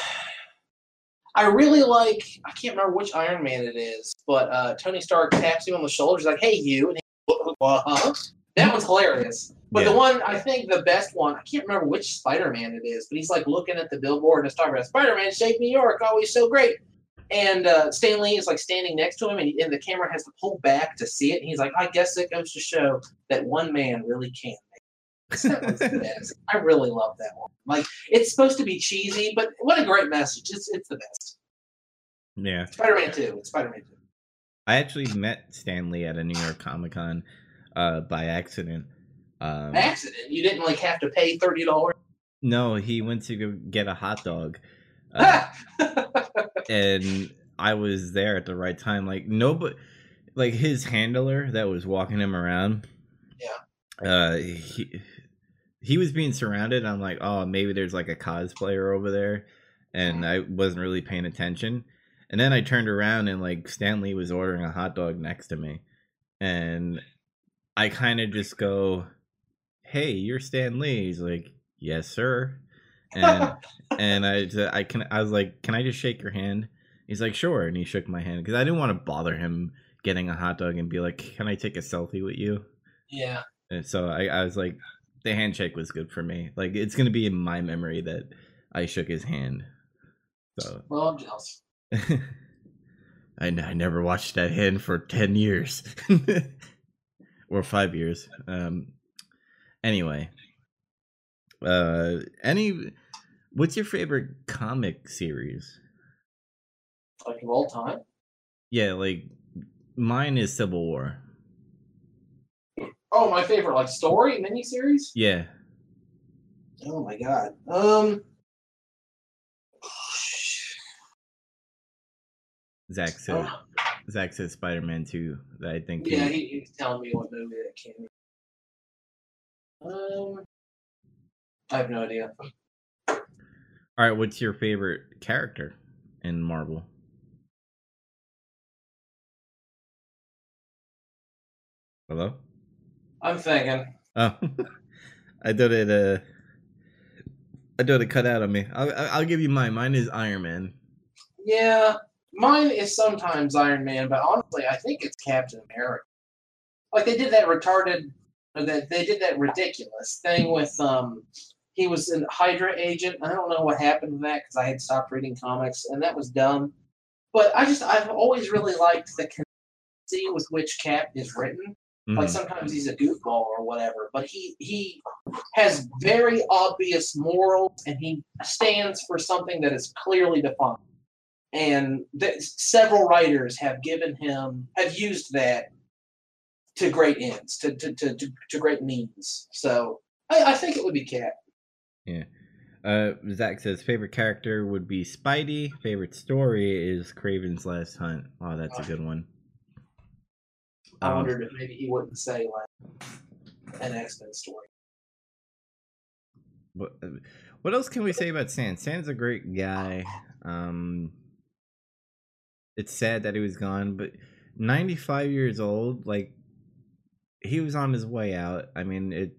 I really like. I can't remember which Iron Man it is, but uh, Tony Stark taps him on the shoulder. He's like, "Hey, you!" And he, uh. [laughs] That was hilarious. But Yeah. the one I think the best one, I can't remember which Spider Man it is, but he's like looking at the billboard and it's talking about Spider Man Shake New York, always so great. And uh, Stan Lee is like standing next to him, and, and the camera has to pull back to see it. And he's like, "I guess it goes to show that one man really can." That one's the best. [laughs] I really love that one. Like it's supposed to be cheesy, but what a great message! It's it's the best. Yeah, Spider Man Two. It's Spider Man Two. I actually met Stan Lee at a New York Comic Con uh, by accident. Um, Accident. You didn't like have to pay thirty dollars. no, he went to go get a hot dog. [laughs] Uh, and I was there at the right time. Like nobody, like his handler that was walking him around. Yeah. Uh, he he was being surrounded. I'm like, oh, maybe there's like a cosplayer over there, and I wasn't really paying attention. And then I turned around and like Stan Lee was ordering a hot dog next to me, and I kind of just go, "Hey, you're Stan Lee." He's like, "Yes, sir." And [laughs] and I I can I was like, "Can I just shake your hand?" He's like, "Sure." And he shook my hand because I didn't want to bother him getting a hot dog and be like, "Can I take a selfie with you?" yeah. And so I, I was like, the handshake was good for me. Like it's gonna be in my memory that I shook his hand. So Well, I'm jealous. [laughs] I, n- I never watched that hand for ten years [laughs] or five years. Um. Anyway, uh, any what's your favorite comic series? Like of all time. Yeah, like mine is Civil War. Oh, my favorite like story miniseries. Yeah, Oh my god. Um. Zach [sighs] said. oh, Zach said Spider Man Two. That I think. yeah, he, he was telling me what movie that came. Um. I have no idea. All right, what's your favorite character in Marvel? Hello. I'm thinking. Oh, [laughs] I thought it. Uh, I thought it cut out on me. I'll I'll give you mine. Mine is Iron Man. Yeah, mine is sometimes Iron Man, but honestly, I think it's Captain America. Like they did that retarded, or that they did that ridiculous thing with um, he was an Hydra agent. I don't know what happened to that because I had stopped reading comics, and that was dumb. But I just I've always really liked the consistency with which Cap is written. Like Mhm. sometimes he's a goofball or whatever, but he he has very obvious morals and he stands for something that is clearly defined. And th- several writers have given him have used that to great ends, to to, to, to, to great means. So I, I think it would be Cap. Yeah. Uh, Zach says favorite character would be Spidey. Favorite story is Kraven's Last Hunt. Oh, that's a good one. I Um, wondered if maybe he wouldn't say like an X Men story. What, what else can we say about Stan? Stan's a great guy. Um, it's sad that he was gone, but 95 years old, like he was on his way out. I mean, it.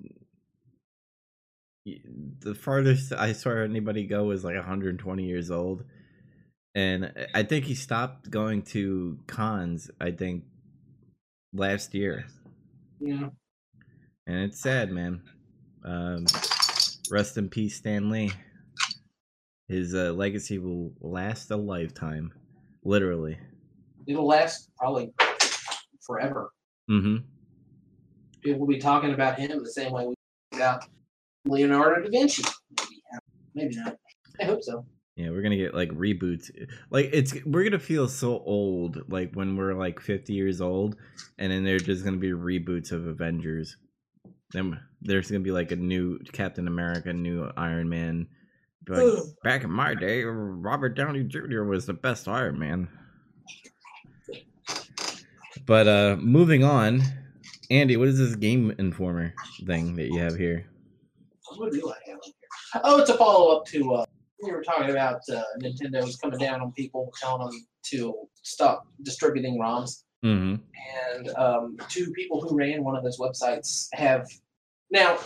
The farthest I saw anybody go was like 120 years old, and I think he stopped going to cons. I think last year, Yeah. and it's sad, man. Um, rest in peace, Stan Lee. His uh, legacy will last a lifetime, literally. It'll last probably forever. Mm-hmm. People will be talking about him the same way we talk about Leonardo da Vinci. Maybe, maybe not. I hope so. Yeah, we're gonna get like reboots. Like it's we're gonna feel so old, like when we're like 50 years old, and then there's just gonna be reboots of Avengers. Then there's gonna be like a new Captain America, new Iron Man. Like, back in my day, Robert Downey Jr. was the best Iron Man. But uh moving on, Andy, what is this Game Informer thing that you have here? What do I have here? Oh, it's a follow up to uh, we were talking about uh, Nintendo was coming down on people, telling them to stop distributing ROMs. Mm-hmm. and um, two people who ran one of those websites have now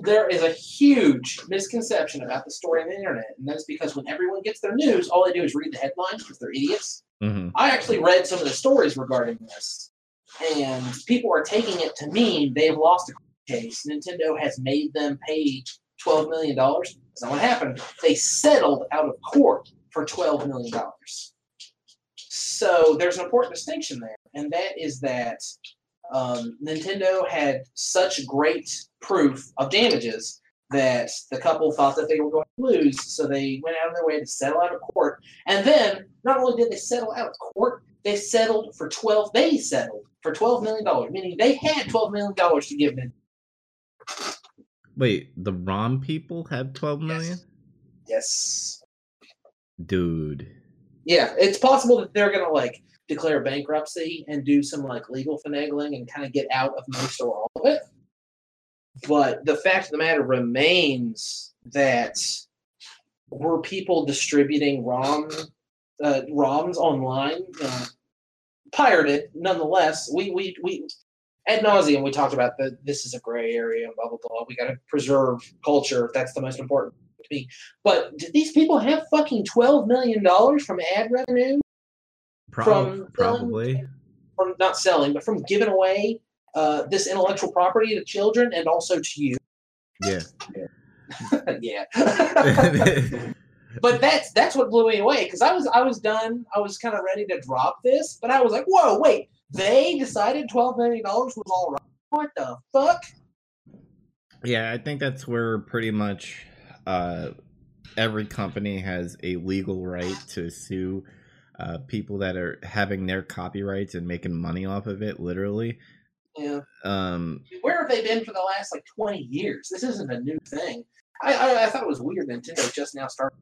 there is a huge misconception about the story on the internet and that's because when everyone gets their news all they do is read the headlines because they're idiots Mm-hmm. i actually read some of the stories regarding this and people are taking it to mean they've lost a case nintendo has made them pay $12 million that's not what happened they settled out of court for $12 million so there's an important distinction there, and that is that um, Nintendo had such great proof of damages that the couple thought that they were going to lose, so they went out of their way to settle out of court. And then, not only did they settle out of court, they settled for twelve. They settled for twelve million dollars, meaning they had twelve million dollars to give them. Wait, the ROM people have twelve million? Yes. Yes. Dude. Yeah, it's possible that they're gonna like declare bankruptcy and do some like legal finagling and kind of get out of most or all of it. But the fact of the matter remains that were people distributing ROM uh, ROMs online, uh, pirated nonetheless. We we we ad nauseum we talked about that this is a gray area blah blah blah. We got to preserve culture. That's the most important to me. But did these people have fucking twelve million dollars from ad revenue Prob- From probably. from not selling, but from giving away uh, this intellectual property to children and also to you? Yeah. [laughs] yeah. [laughs] [laughs] but that's that's what blew me away because I was I was done. I was kind of ready to drop this, but I was like, whoa, wait! They decided twelve million dollars was all right. What the fuck? yeah, I think that's where pretty much uh, every company has a legal right to sue uh, people that are having their copyrights and making money off of it, literally. Yeah. Um, Where have they been for the last like twenty years? This isn't a new thing. I I, I thought it was weird Nintendo just now started.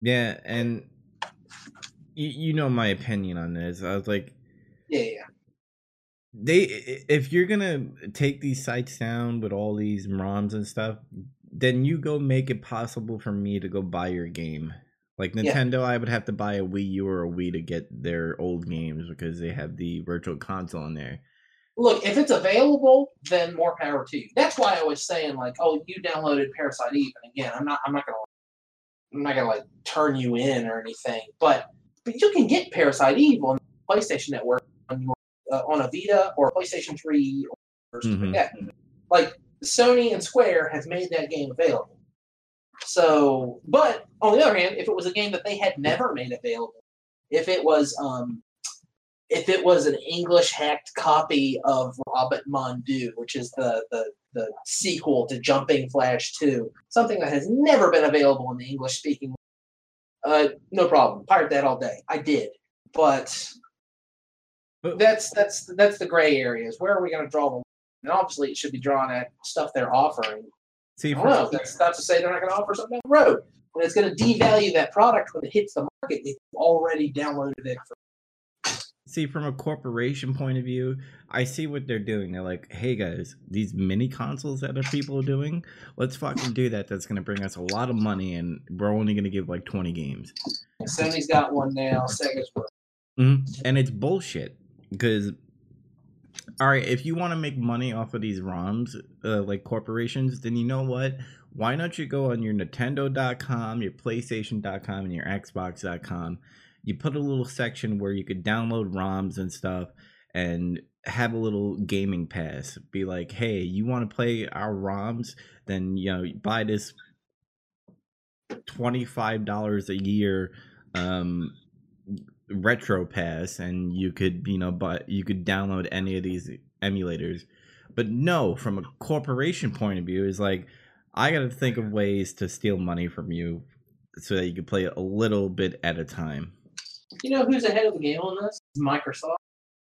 Yeah, and you, you know my opinion on this. I was like, Yeah, yeah. they if you're gonna take these sites down with all these ROMs and stuff, then you go make it possible for me to go buy your game. Like Yeah. Nintendo, I would have to buy a Wii U or a Wii to get their old games because they have the virtual console in there. Look, if it's available, then more power to you. That's why I was saying like, oh, you downloaded Parasite Eve, and again, I'm not, I'm not gonna, I'm not gonna like turn you in or anything, but but you can get Parasite Eve on the PlayStation Network on your uh, on a Vita or PlayStation Three or something like that. Like Sony and Square have made that game available. So, but on the other hand, if it was a game that they had never made available, if it was um, if it was an English hacked copy of Robbit Mon Dieu, which is the, the the sequel to Jumping Flash 2, something that has never been available in the English speaking, uh, no problem. Pirate that all day. I did, but But- that's that's that's the gray areas. Where are we going to draw the line? And obviously, it should be drawn at stuff they're offering. See, I don't know. That's not to say they're not going to offer something down the road. And it's going to devalue that product when it hits the market. They've already downloaded it. For, see from a corporation point of view i see what they're doing they're like hey guys these mini consoles that are people are doing let's fucking do that that's going to bring us a lot of money and we're only going to give like 20 games Sony's got one now. Sega's working. Mhm. and it's bullshit because all right if you want to make money off of these roms uh, like corporations then you know what why don't you go on your nintendo.com your playstation.com and your xbox.com you put a little section where you could download roms and stuff and have a little gaming pass. Be like hey you want to play our roms? Then you know buy this $25 a year um retro pass and you could you know but you could download any of these emulators. But no from a corporation point of view is like i gotta think of ways to steal money from you so that you could play a little bit at a time You know who's ahead of the game on this? Microsoft.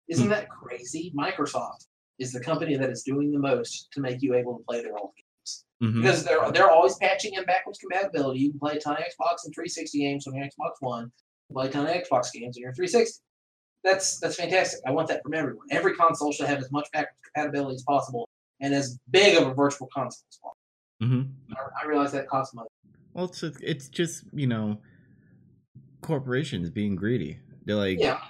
Hmm. Isn't that crazy? Microsoft is the company that is doing the most to make you able to play their old games. Mhm. Because they're they're always patching in backwards compatibility. You can play a ton of Xbox and 360 games on your Xbox One. You can play a ton of Xbox games on your 360. That's that's fantastic. I want that from everyone. Every console should have as much backwards compatibility as possible and as big of a virtual console as possible. Mhm. I, I realize that costs money. well it's it's just you know corporations being greedy they're like Yeah.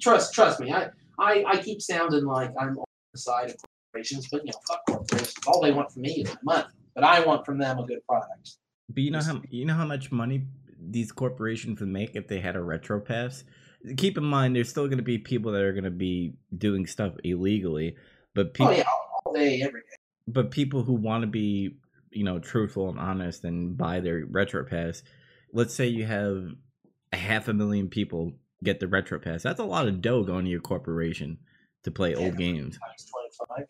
Trust trust me. I, I I keep sounding like I'm on the side of corporations, but you know, fuck corporations. All they want from me is money. But I want from them a good product. But you know how you know how much money these corporations would make if they had a retro pass. Keep in mind, there's still going to be people that are going to be doing stuff illegally, but people, oh yeah, all, all day, every day. but people who want to be, you know, truthful and honest and buy their retro pass. Let's say you have a half a million people get the retro pass. That's a lot of dough going to your corporation to play old games.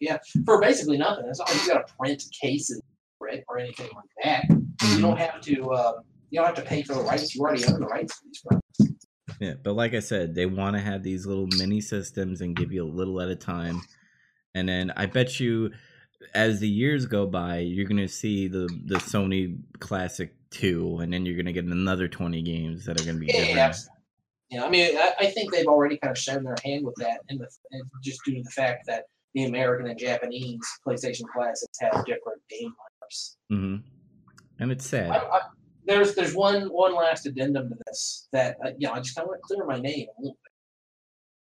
Yeah. For basically nothing. That's all you gotta print cases for it or anything like that. You don't have to um, you don't have to pay for the rights. You already own the rights to these products. Yeah, but like I said, they want to have these little mini systems and give you a little at a time. And then I bet you, as the years go by, you're gonna see the the Sony Classic Two, and then you're gonna get another twenty games that are gonna be Yeah, different. yeah. I mean, I, I think they've already kind of shown their hand with that, and just due to the fact that the American and Japanese PlayStation Classics have different game lineups. hmm And it's sad. I, I, there's there's one one last addendum to this that uh, you know I just kind of want to clear my name a little bit.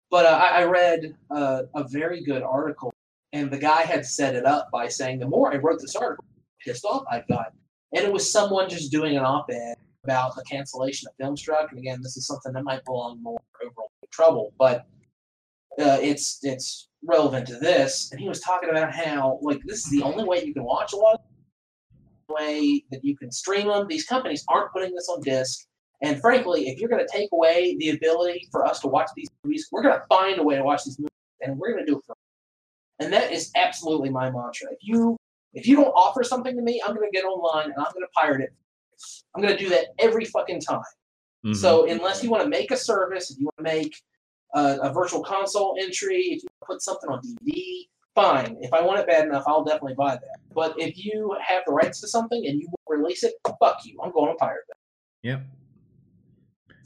But uh, I, I read uh, a very good article, and the guy had set it up by saying the more I wrote this article, pissed off I got, and it was someone just doing an op-ed about the cancellation of Filmstruck. And again, this is something that might belong more overall trouble, but uh, it's it's relevant to this. And he was talking about how like this is the only way you can watch a lot of way that you can stream them. These companies aren't putting this on disc. And frankly, if you're going to take away the ability for us to watch these movies, we're going to find a way to watch these movies, and we're going to do it for. And that is absolutely my mantra. If you if you don't offer something to me, I'm going to get online and I'm going to pirate it. I'm going to do that every fucking time. Mhm. So unless you want to make a service, if you want to make a, a virtual console entry, if you put something on DVD, fine. If I want it bad enough, I'll definitely buy that. But if you have the rights to something and you won't release it, fuck you. I'm going to pirate it. Yep.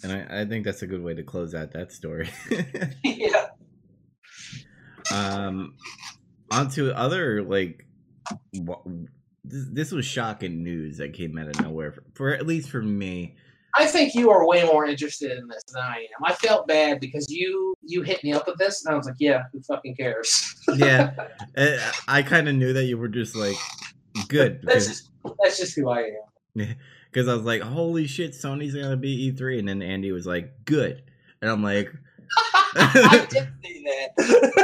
And I, I think that's a good way to close out that story. [laughs] yeah. [laughs] um, onto other like, this, this was shocking news that came out of nowhere for, for at least for me. I think you are way more interested in this than I am. I felt bad because you you hit me up with this, and I was like, yeah, who fucking cares? [laughs] Yeah, I, kind of knew that you were just like good That's just that's just who I am. because I was like, holy shit, Sony's gonna be E3, and then Andy was like, good, and I'm like, [laughs] I did see that.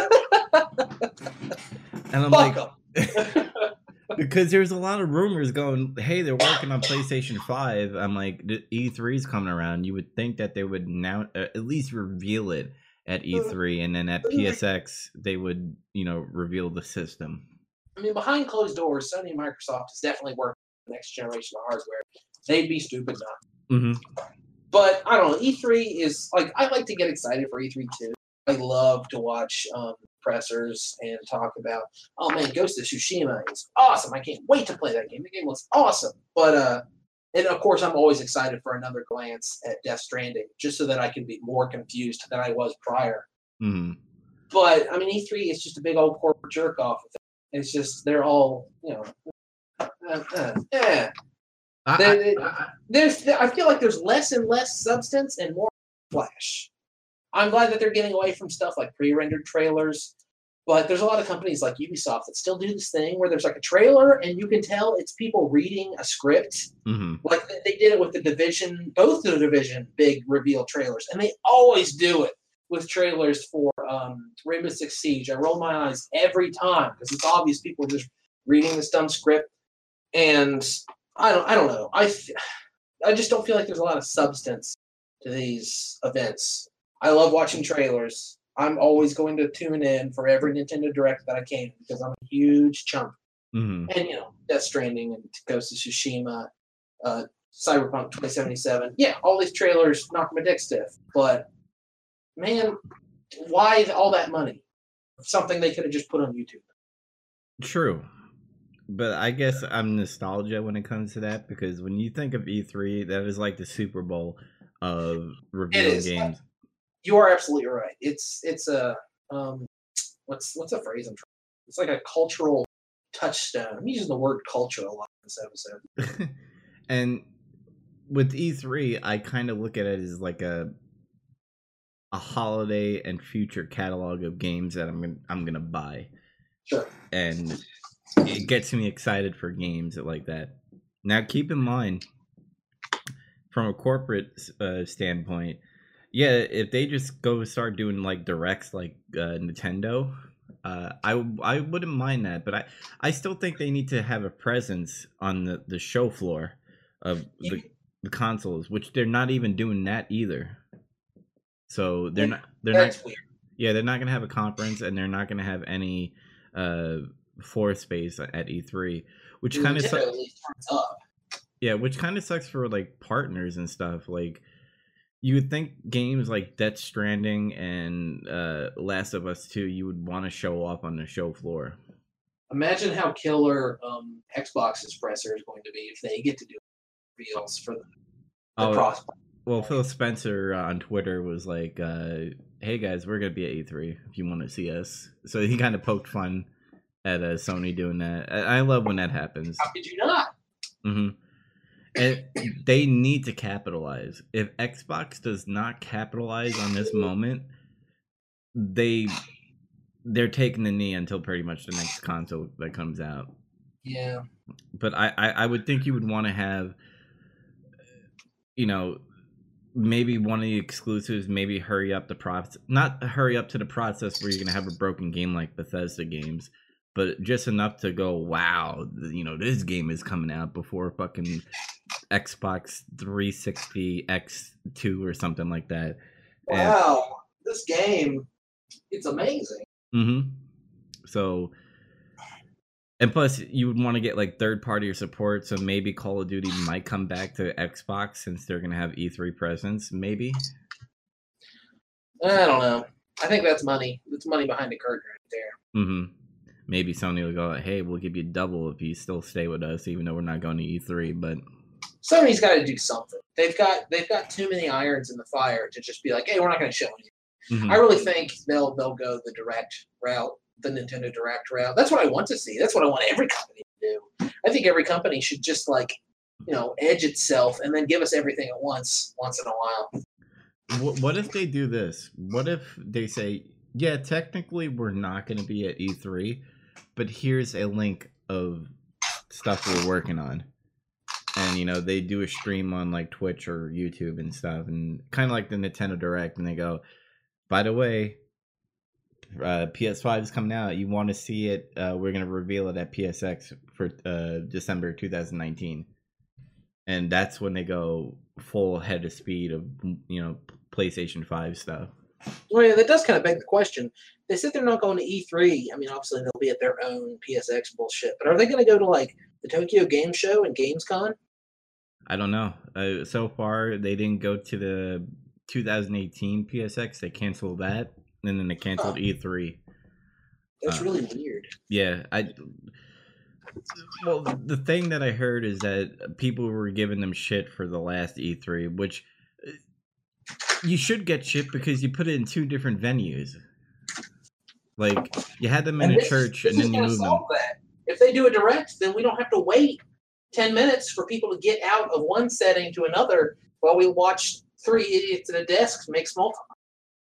[laughs] and I'm Fuck like. Because there's a lot of rumors going, hey, they're working on PlayStation Five. I'm like, the E3's coming around. You would think that they would now uh, at least reveal it at E3, and then at PSX they would, you know, reveal the system. I mean, behind closed doors, Sony and Microsoft is definitely working on the next generation of hardware. They'd be stupid not. hmm But I don't know. E3 is like I like to get excited for E3 too. I love to watch um, pressers and talk about, oh man, Ghost of Tsushima is awesome. I can't wait to play that game. The game looks awesome. But uh, and of course, I'm always excited for another glance at Death Stranding, just so that I can be more confused than I was prior. Mm-hmm. But I mean, E3 is just a big old corporate jerk off. It's just they're all you know. Uh, uh, yeah. I, I- I- There's, I feel like there's less and less substance and more flash. I'm glad that they're getting away from stuff like pre-rendered trailers, but there's a lot of companies like Ubisoft that still do this thing where there's like a trailer and you can tell it's people reading a script. mhm. Like they- did it with the Division, both the Division big reveal trailers, and they always do it with trailers for um, Rainbow Six Siege. I roll my eyes every time because it's obvious people are just reading this dumb script, and I don't, I don't know. I, f- I just don't feel like there's a lot of substance to these events. I love watching trailers. I'm always going to tune in for every Nintendo Direct that I can because I'm a huge chump Mhm. and you know Death Stranding and Ghost of Tsushima, uh, Cyberpunk 2077. Yeah, all these trailers knock my dick stiff. But man, why all that money? Something they could have just put on YouTube. True. But I guess I'm nostalgia when it comes to that because when you think of E3, that is like the Super Bowl of revealing is. games. You are absolutely right. It's it's a um, what's what's a phrase I'm trying. It's like a cultural touchstone. I'm using the word culture a lot in this episode. [laughs] and with E3, I kind of look at it as like a a holiday and future catalog of games that I'm gonna I'm gonna buy, Sure. and it gets me excited for games like that. Now, keep in mind, from a corporate uh, standpoint, yeah, if they just go start doing like directs like uh, Nintendo, uh, I I wouldn't mind that, but I I still think they need to have a presence on the the show floor of the, the consoles, which they're not even doing that either. So they're not they're That's not weird. yeah they're not gonna have a conference and they're not gonna have any uh floor space at E3, which kind of Nintendo at least turns up. yeah, which kind of sucks for like partners and stuff. Like you would think games like Death Stranding and uh Last of Us 2 you would want to show off on the show floor. Imagine how killer um, Xbox's presser is going to be if they get to do reveals for the, the Oh, cross. well, Phil Spencer uh, on Twitter was like, uh, "Hey guys, we're gonna be at E3 if you want to see us." So he kind of poked fun at uh, Sony doing that. I, I love when that happens. How could you not? hmm And they need to capitalize. If Xbox does not capitalize on this moment, they they're taking the knee until pretty much the next console that comes out. Yeah. But I I, I would think you would want to have, you know, maybe one of the exclusives. Maybe hurry up the process. Not hurry up to the process where you're gonna have a broken game like Bethesda games. But just enough to go, wow, you know, this game is coming out before fucking Xbox 360 X2 or something like that. And- Wow. This game, it's amazing. Mm-hmm. So, and plus, you would want to get like third party support. So maybe Call of Duty might come back to Xbox since they're gonna have E3 presence. Maybe. I don't know. I think that's money. That's money behind the curtain right there. Mm-hmm. Maybe Sony will go, hey, we'll give you double if you still stay with us, even though we're not going to E3. But Sony's got to do something. They've got they've got too many irons in the fire to just be like, hey, we're not going to show anything. mhm. I really think they'll they'll go the direct route, the Nintendo Direct route. That's what I want to see. That's what I want every company to do. I think every company should just like, you know, edge itself and then give us everything at once, once in a while. What if they do this? What if they say, yeah, technically we're not going to be at E3, but here's a link of stuff we're working on. And, you know, they do a stream on like Twitch or YouTube and stuff, and kind of like the Nintendo Direct, and they go, by the way, uh, PS5 is coming out. You want to see it? Uh, we're going to reveal it at PSX for uh, December 2019. And that's when they go full head of speed of, you know, PlayStation 5 stuff. Well, yeah, that does kind of beg the question. They said they're not going to E3. I mean, obviously they'll be at their own PSX bullshit, but are they going to go to like the Tokyo Game Show and GamesCon? I don't know. Uh, so far, they didn't go to the 2018 PSX. They canceled that, and then they canceled Huh. E3. That's Uh, really weird. Yeah, I. Well, the thing that I heard is that people were giving them shit for the last E3, which uh, you should get shit because you put it in two different venues. Like you had them in a this- church this and then you moved them. that. If they do a direct, then we don't have to wait ten minutes for people to get out of one setting to another while we watch three idiots at a desk make small talk.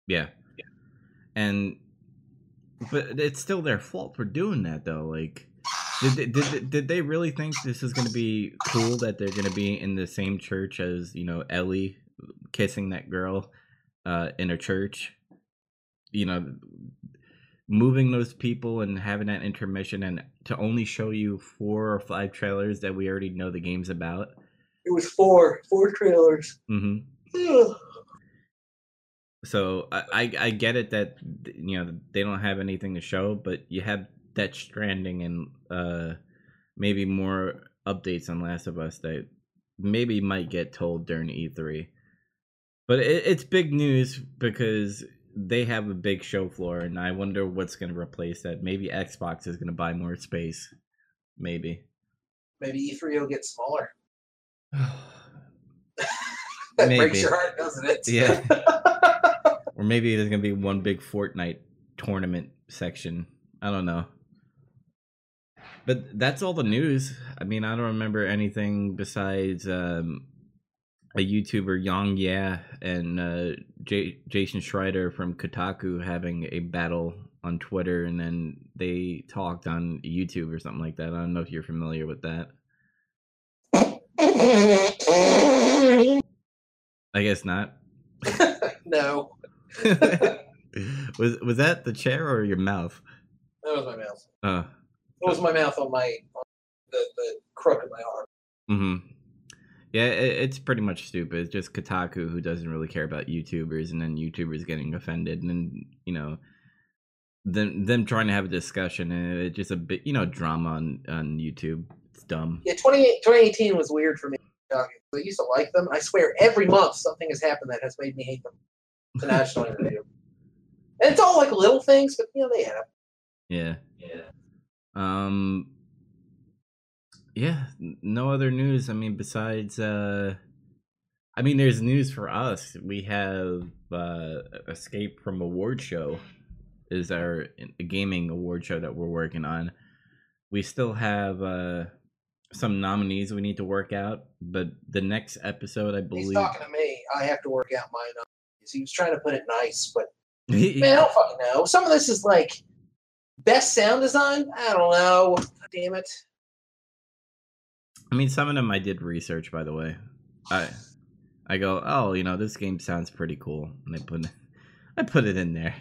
Yeah. And but it's still their fault for doing that though. Like did they, did, did they really think this is going to be cool that they're going to be in the same church as, you know, Ellie kissing that girl uh in a church? You know, moving those people and having that intermission and to only show you four or five trailers that we already know the game's about. It was four, four trailers. Mhm. So I, I I get it that you know they don't have anything to show, but you have Death Stranding and uh maybe more updates on Last of Us that maybe might get told during E3. But it, it's big news because they have a big show floor, and I wonder what's going to replace that. Maybe Xbox is going to buy more space. Maybe. Maybe E3 will get smaller. [sighs] That Maybe. breaks your heart, doesn't it? Yeah. [laughs] Or maybe there's gonna be one big Fortnite tournament section. I don't know. But that's all the news. I mean, I don't remember anything besides um, a YouTuber, Yong Yea, and uh, J- Jason Schreier from Kotaku having a battle on Twitter, and then they talked on YouTube or something like that. I don't know if you're familiar with that. I guess not. [laughs] no, [laughs] was was that the chair or your mouth? that was my mouth. Uh, It was my mouth on my on the, the crook of my arm. mm-hmm. Yeah, it, it's pretty much stupid. It's just Kotaku who doesn't really care about YouTubers, and then YouTubers getting offended, and then you know, them them trying to have a discussion, and it's just a bit you know drama on on YouTube. It's dumb. Yeah, 20, 2018 was weird for me. I used to like them. I swear, every month something has happened that has made me hate them. So now I just don't even hate them. And it's all like little things, but you know they happen. Yeah. Yeah. Um. Yeah. No other news. I mean, besides, uh, I mean, there's news for us. We have uh, Escape from Award Show is our gaming award show that we're working on. We still have uh some nominees we need to work out, but the next episode, I believe. He's talking to me. I have to work out my numbers. He was trying to put it nice, but [laughs] man, I don't fucking know. Some of this is like best sound design. I don't know. Damn it. I mean, some of them I did research, by the way. I I go, oh, you know, this game sounds pretty cool, and I put I put it in there.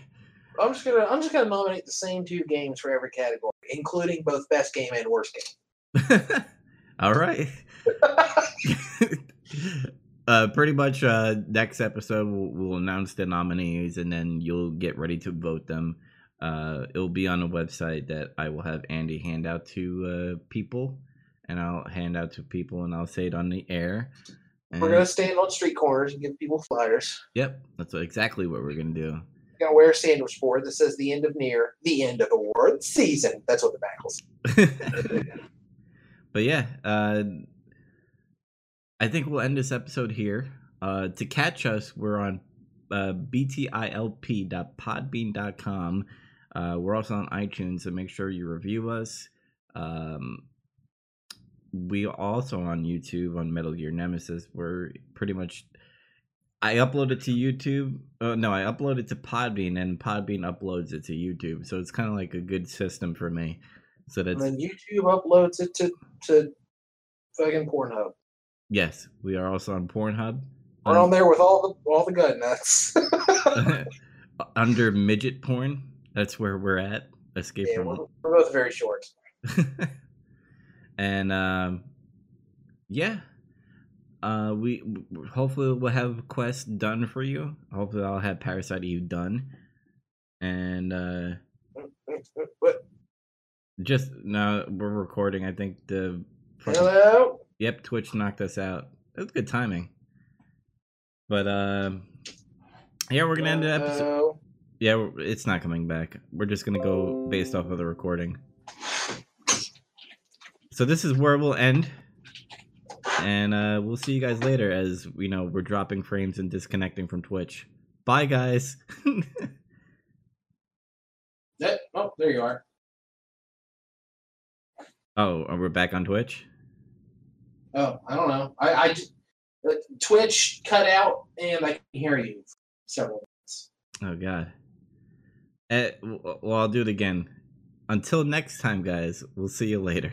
I'm just gonna I'm just gonna nominate the same two games for every category, including both best game and worst game. [laughs] All right. [laughs] uh, pretty much. Uh, next episode, we'll, we'll announce the nominees, and then you'll get ready to vote them. Uh, it'll be on a website that I will have Andy hand out to uh, people, and I'll hand out to people, and I'll say it on the air. And, We're gonna stand on street corners and give people flyers. Yep, that's exactly what we're gonna do. We're gonna wear a sandwich board that says the end of near, the end of award season. That's what the back will [laughs] but yeah, uh, I think we'll end this episode here. Uh, to catch us, we're on uh, btilp.podbean.com. Uh, we're also on iTunes, so make sure you review us. Um, we also on YouTube on Metal Gear Nemesis. We're pretty much. I upload it to YouTube. Uh, no, I upload it to Podbean, and Podbean uploads it to YouTube. So it's kind of like a good system for me. So And that's then YouTube uploads it to to fucking Pornhub. Yes, we are also on Pornhub. We're on there with all the all the gut nuts. [laughs] [laughs] under midget porn. That's where we're at. Escape yeah, from. we're, we're both very short. [laughs] and um, yeah, uh, we hopefully we'll have Quest done for you. Hopefully, I'll have Parasite Eve done, and uh, just now we're recording. I think the Hello. Yep, Twitch knocked us out. That's good timing. But um, yeah, we're gonna end the episode. Yeah, it's not coming back. We're just gonna go based off of the recording. So this is where we'll end, and uh, we'll see you guys later. As you know, we're dropping frames and disconnecting from Twitch. Bye, guys. [laughs] Yeah, oh, there you are. oh, we're we back on Twitch? Oh, I don't know. I, I just, uh, Twitch cut out and I can hear you several minutes. Oh God. Eh, well, I'll do it again. Until next time, guys. We'll see you later.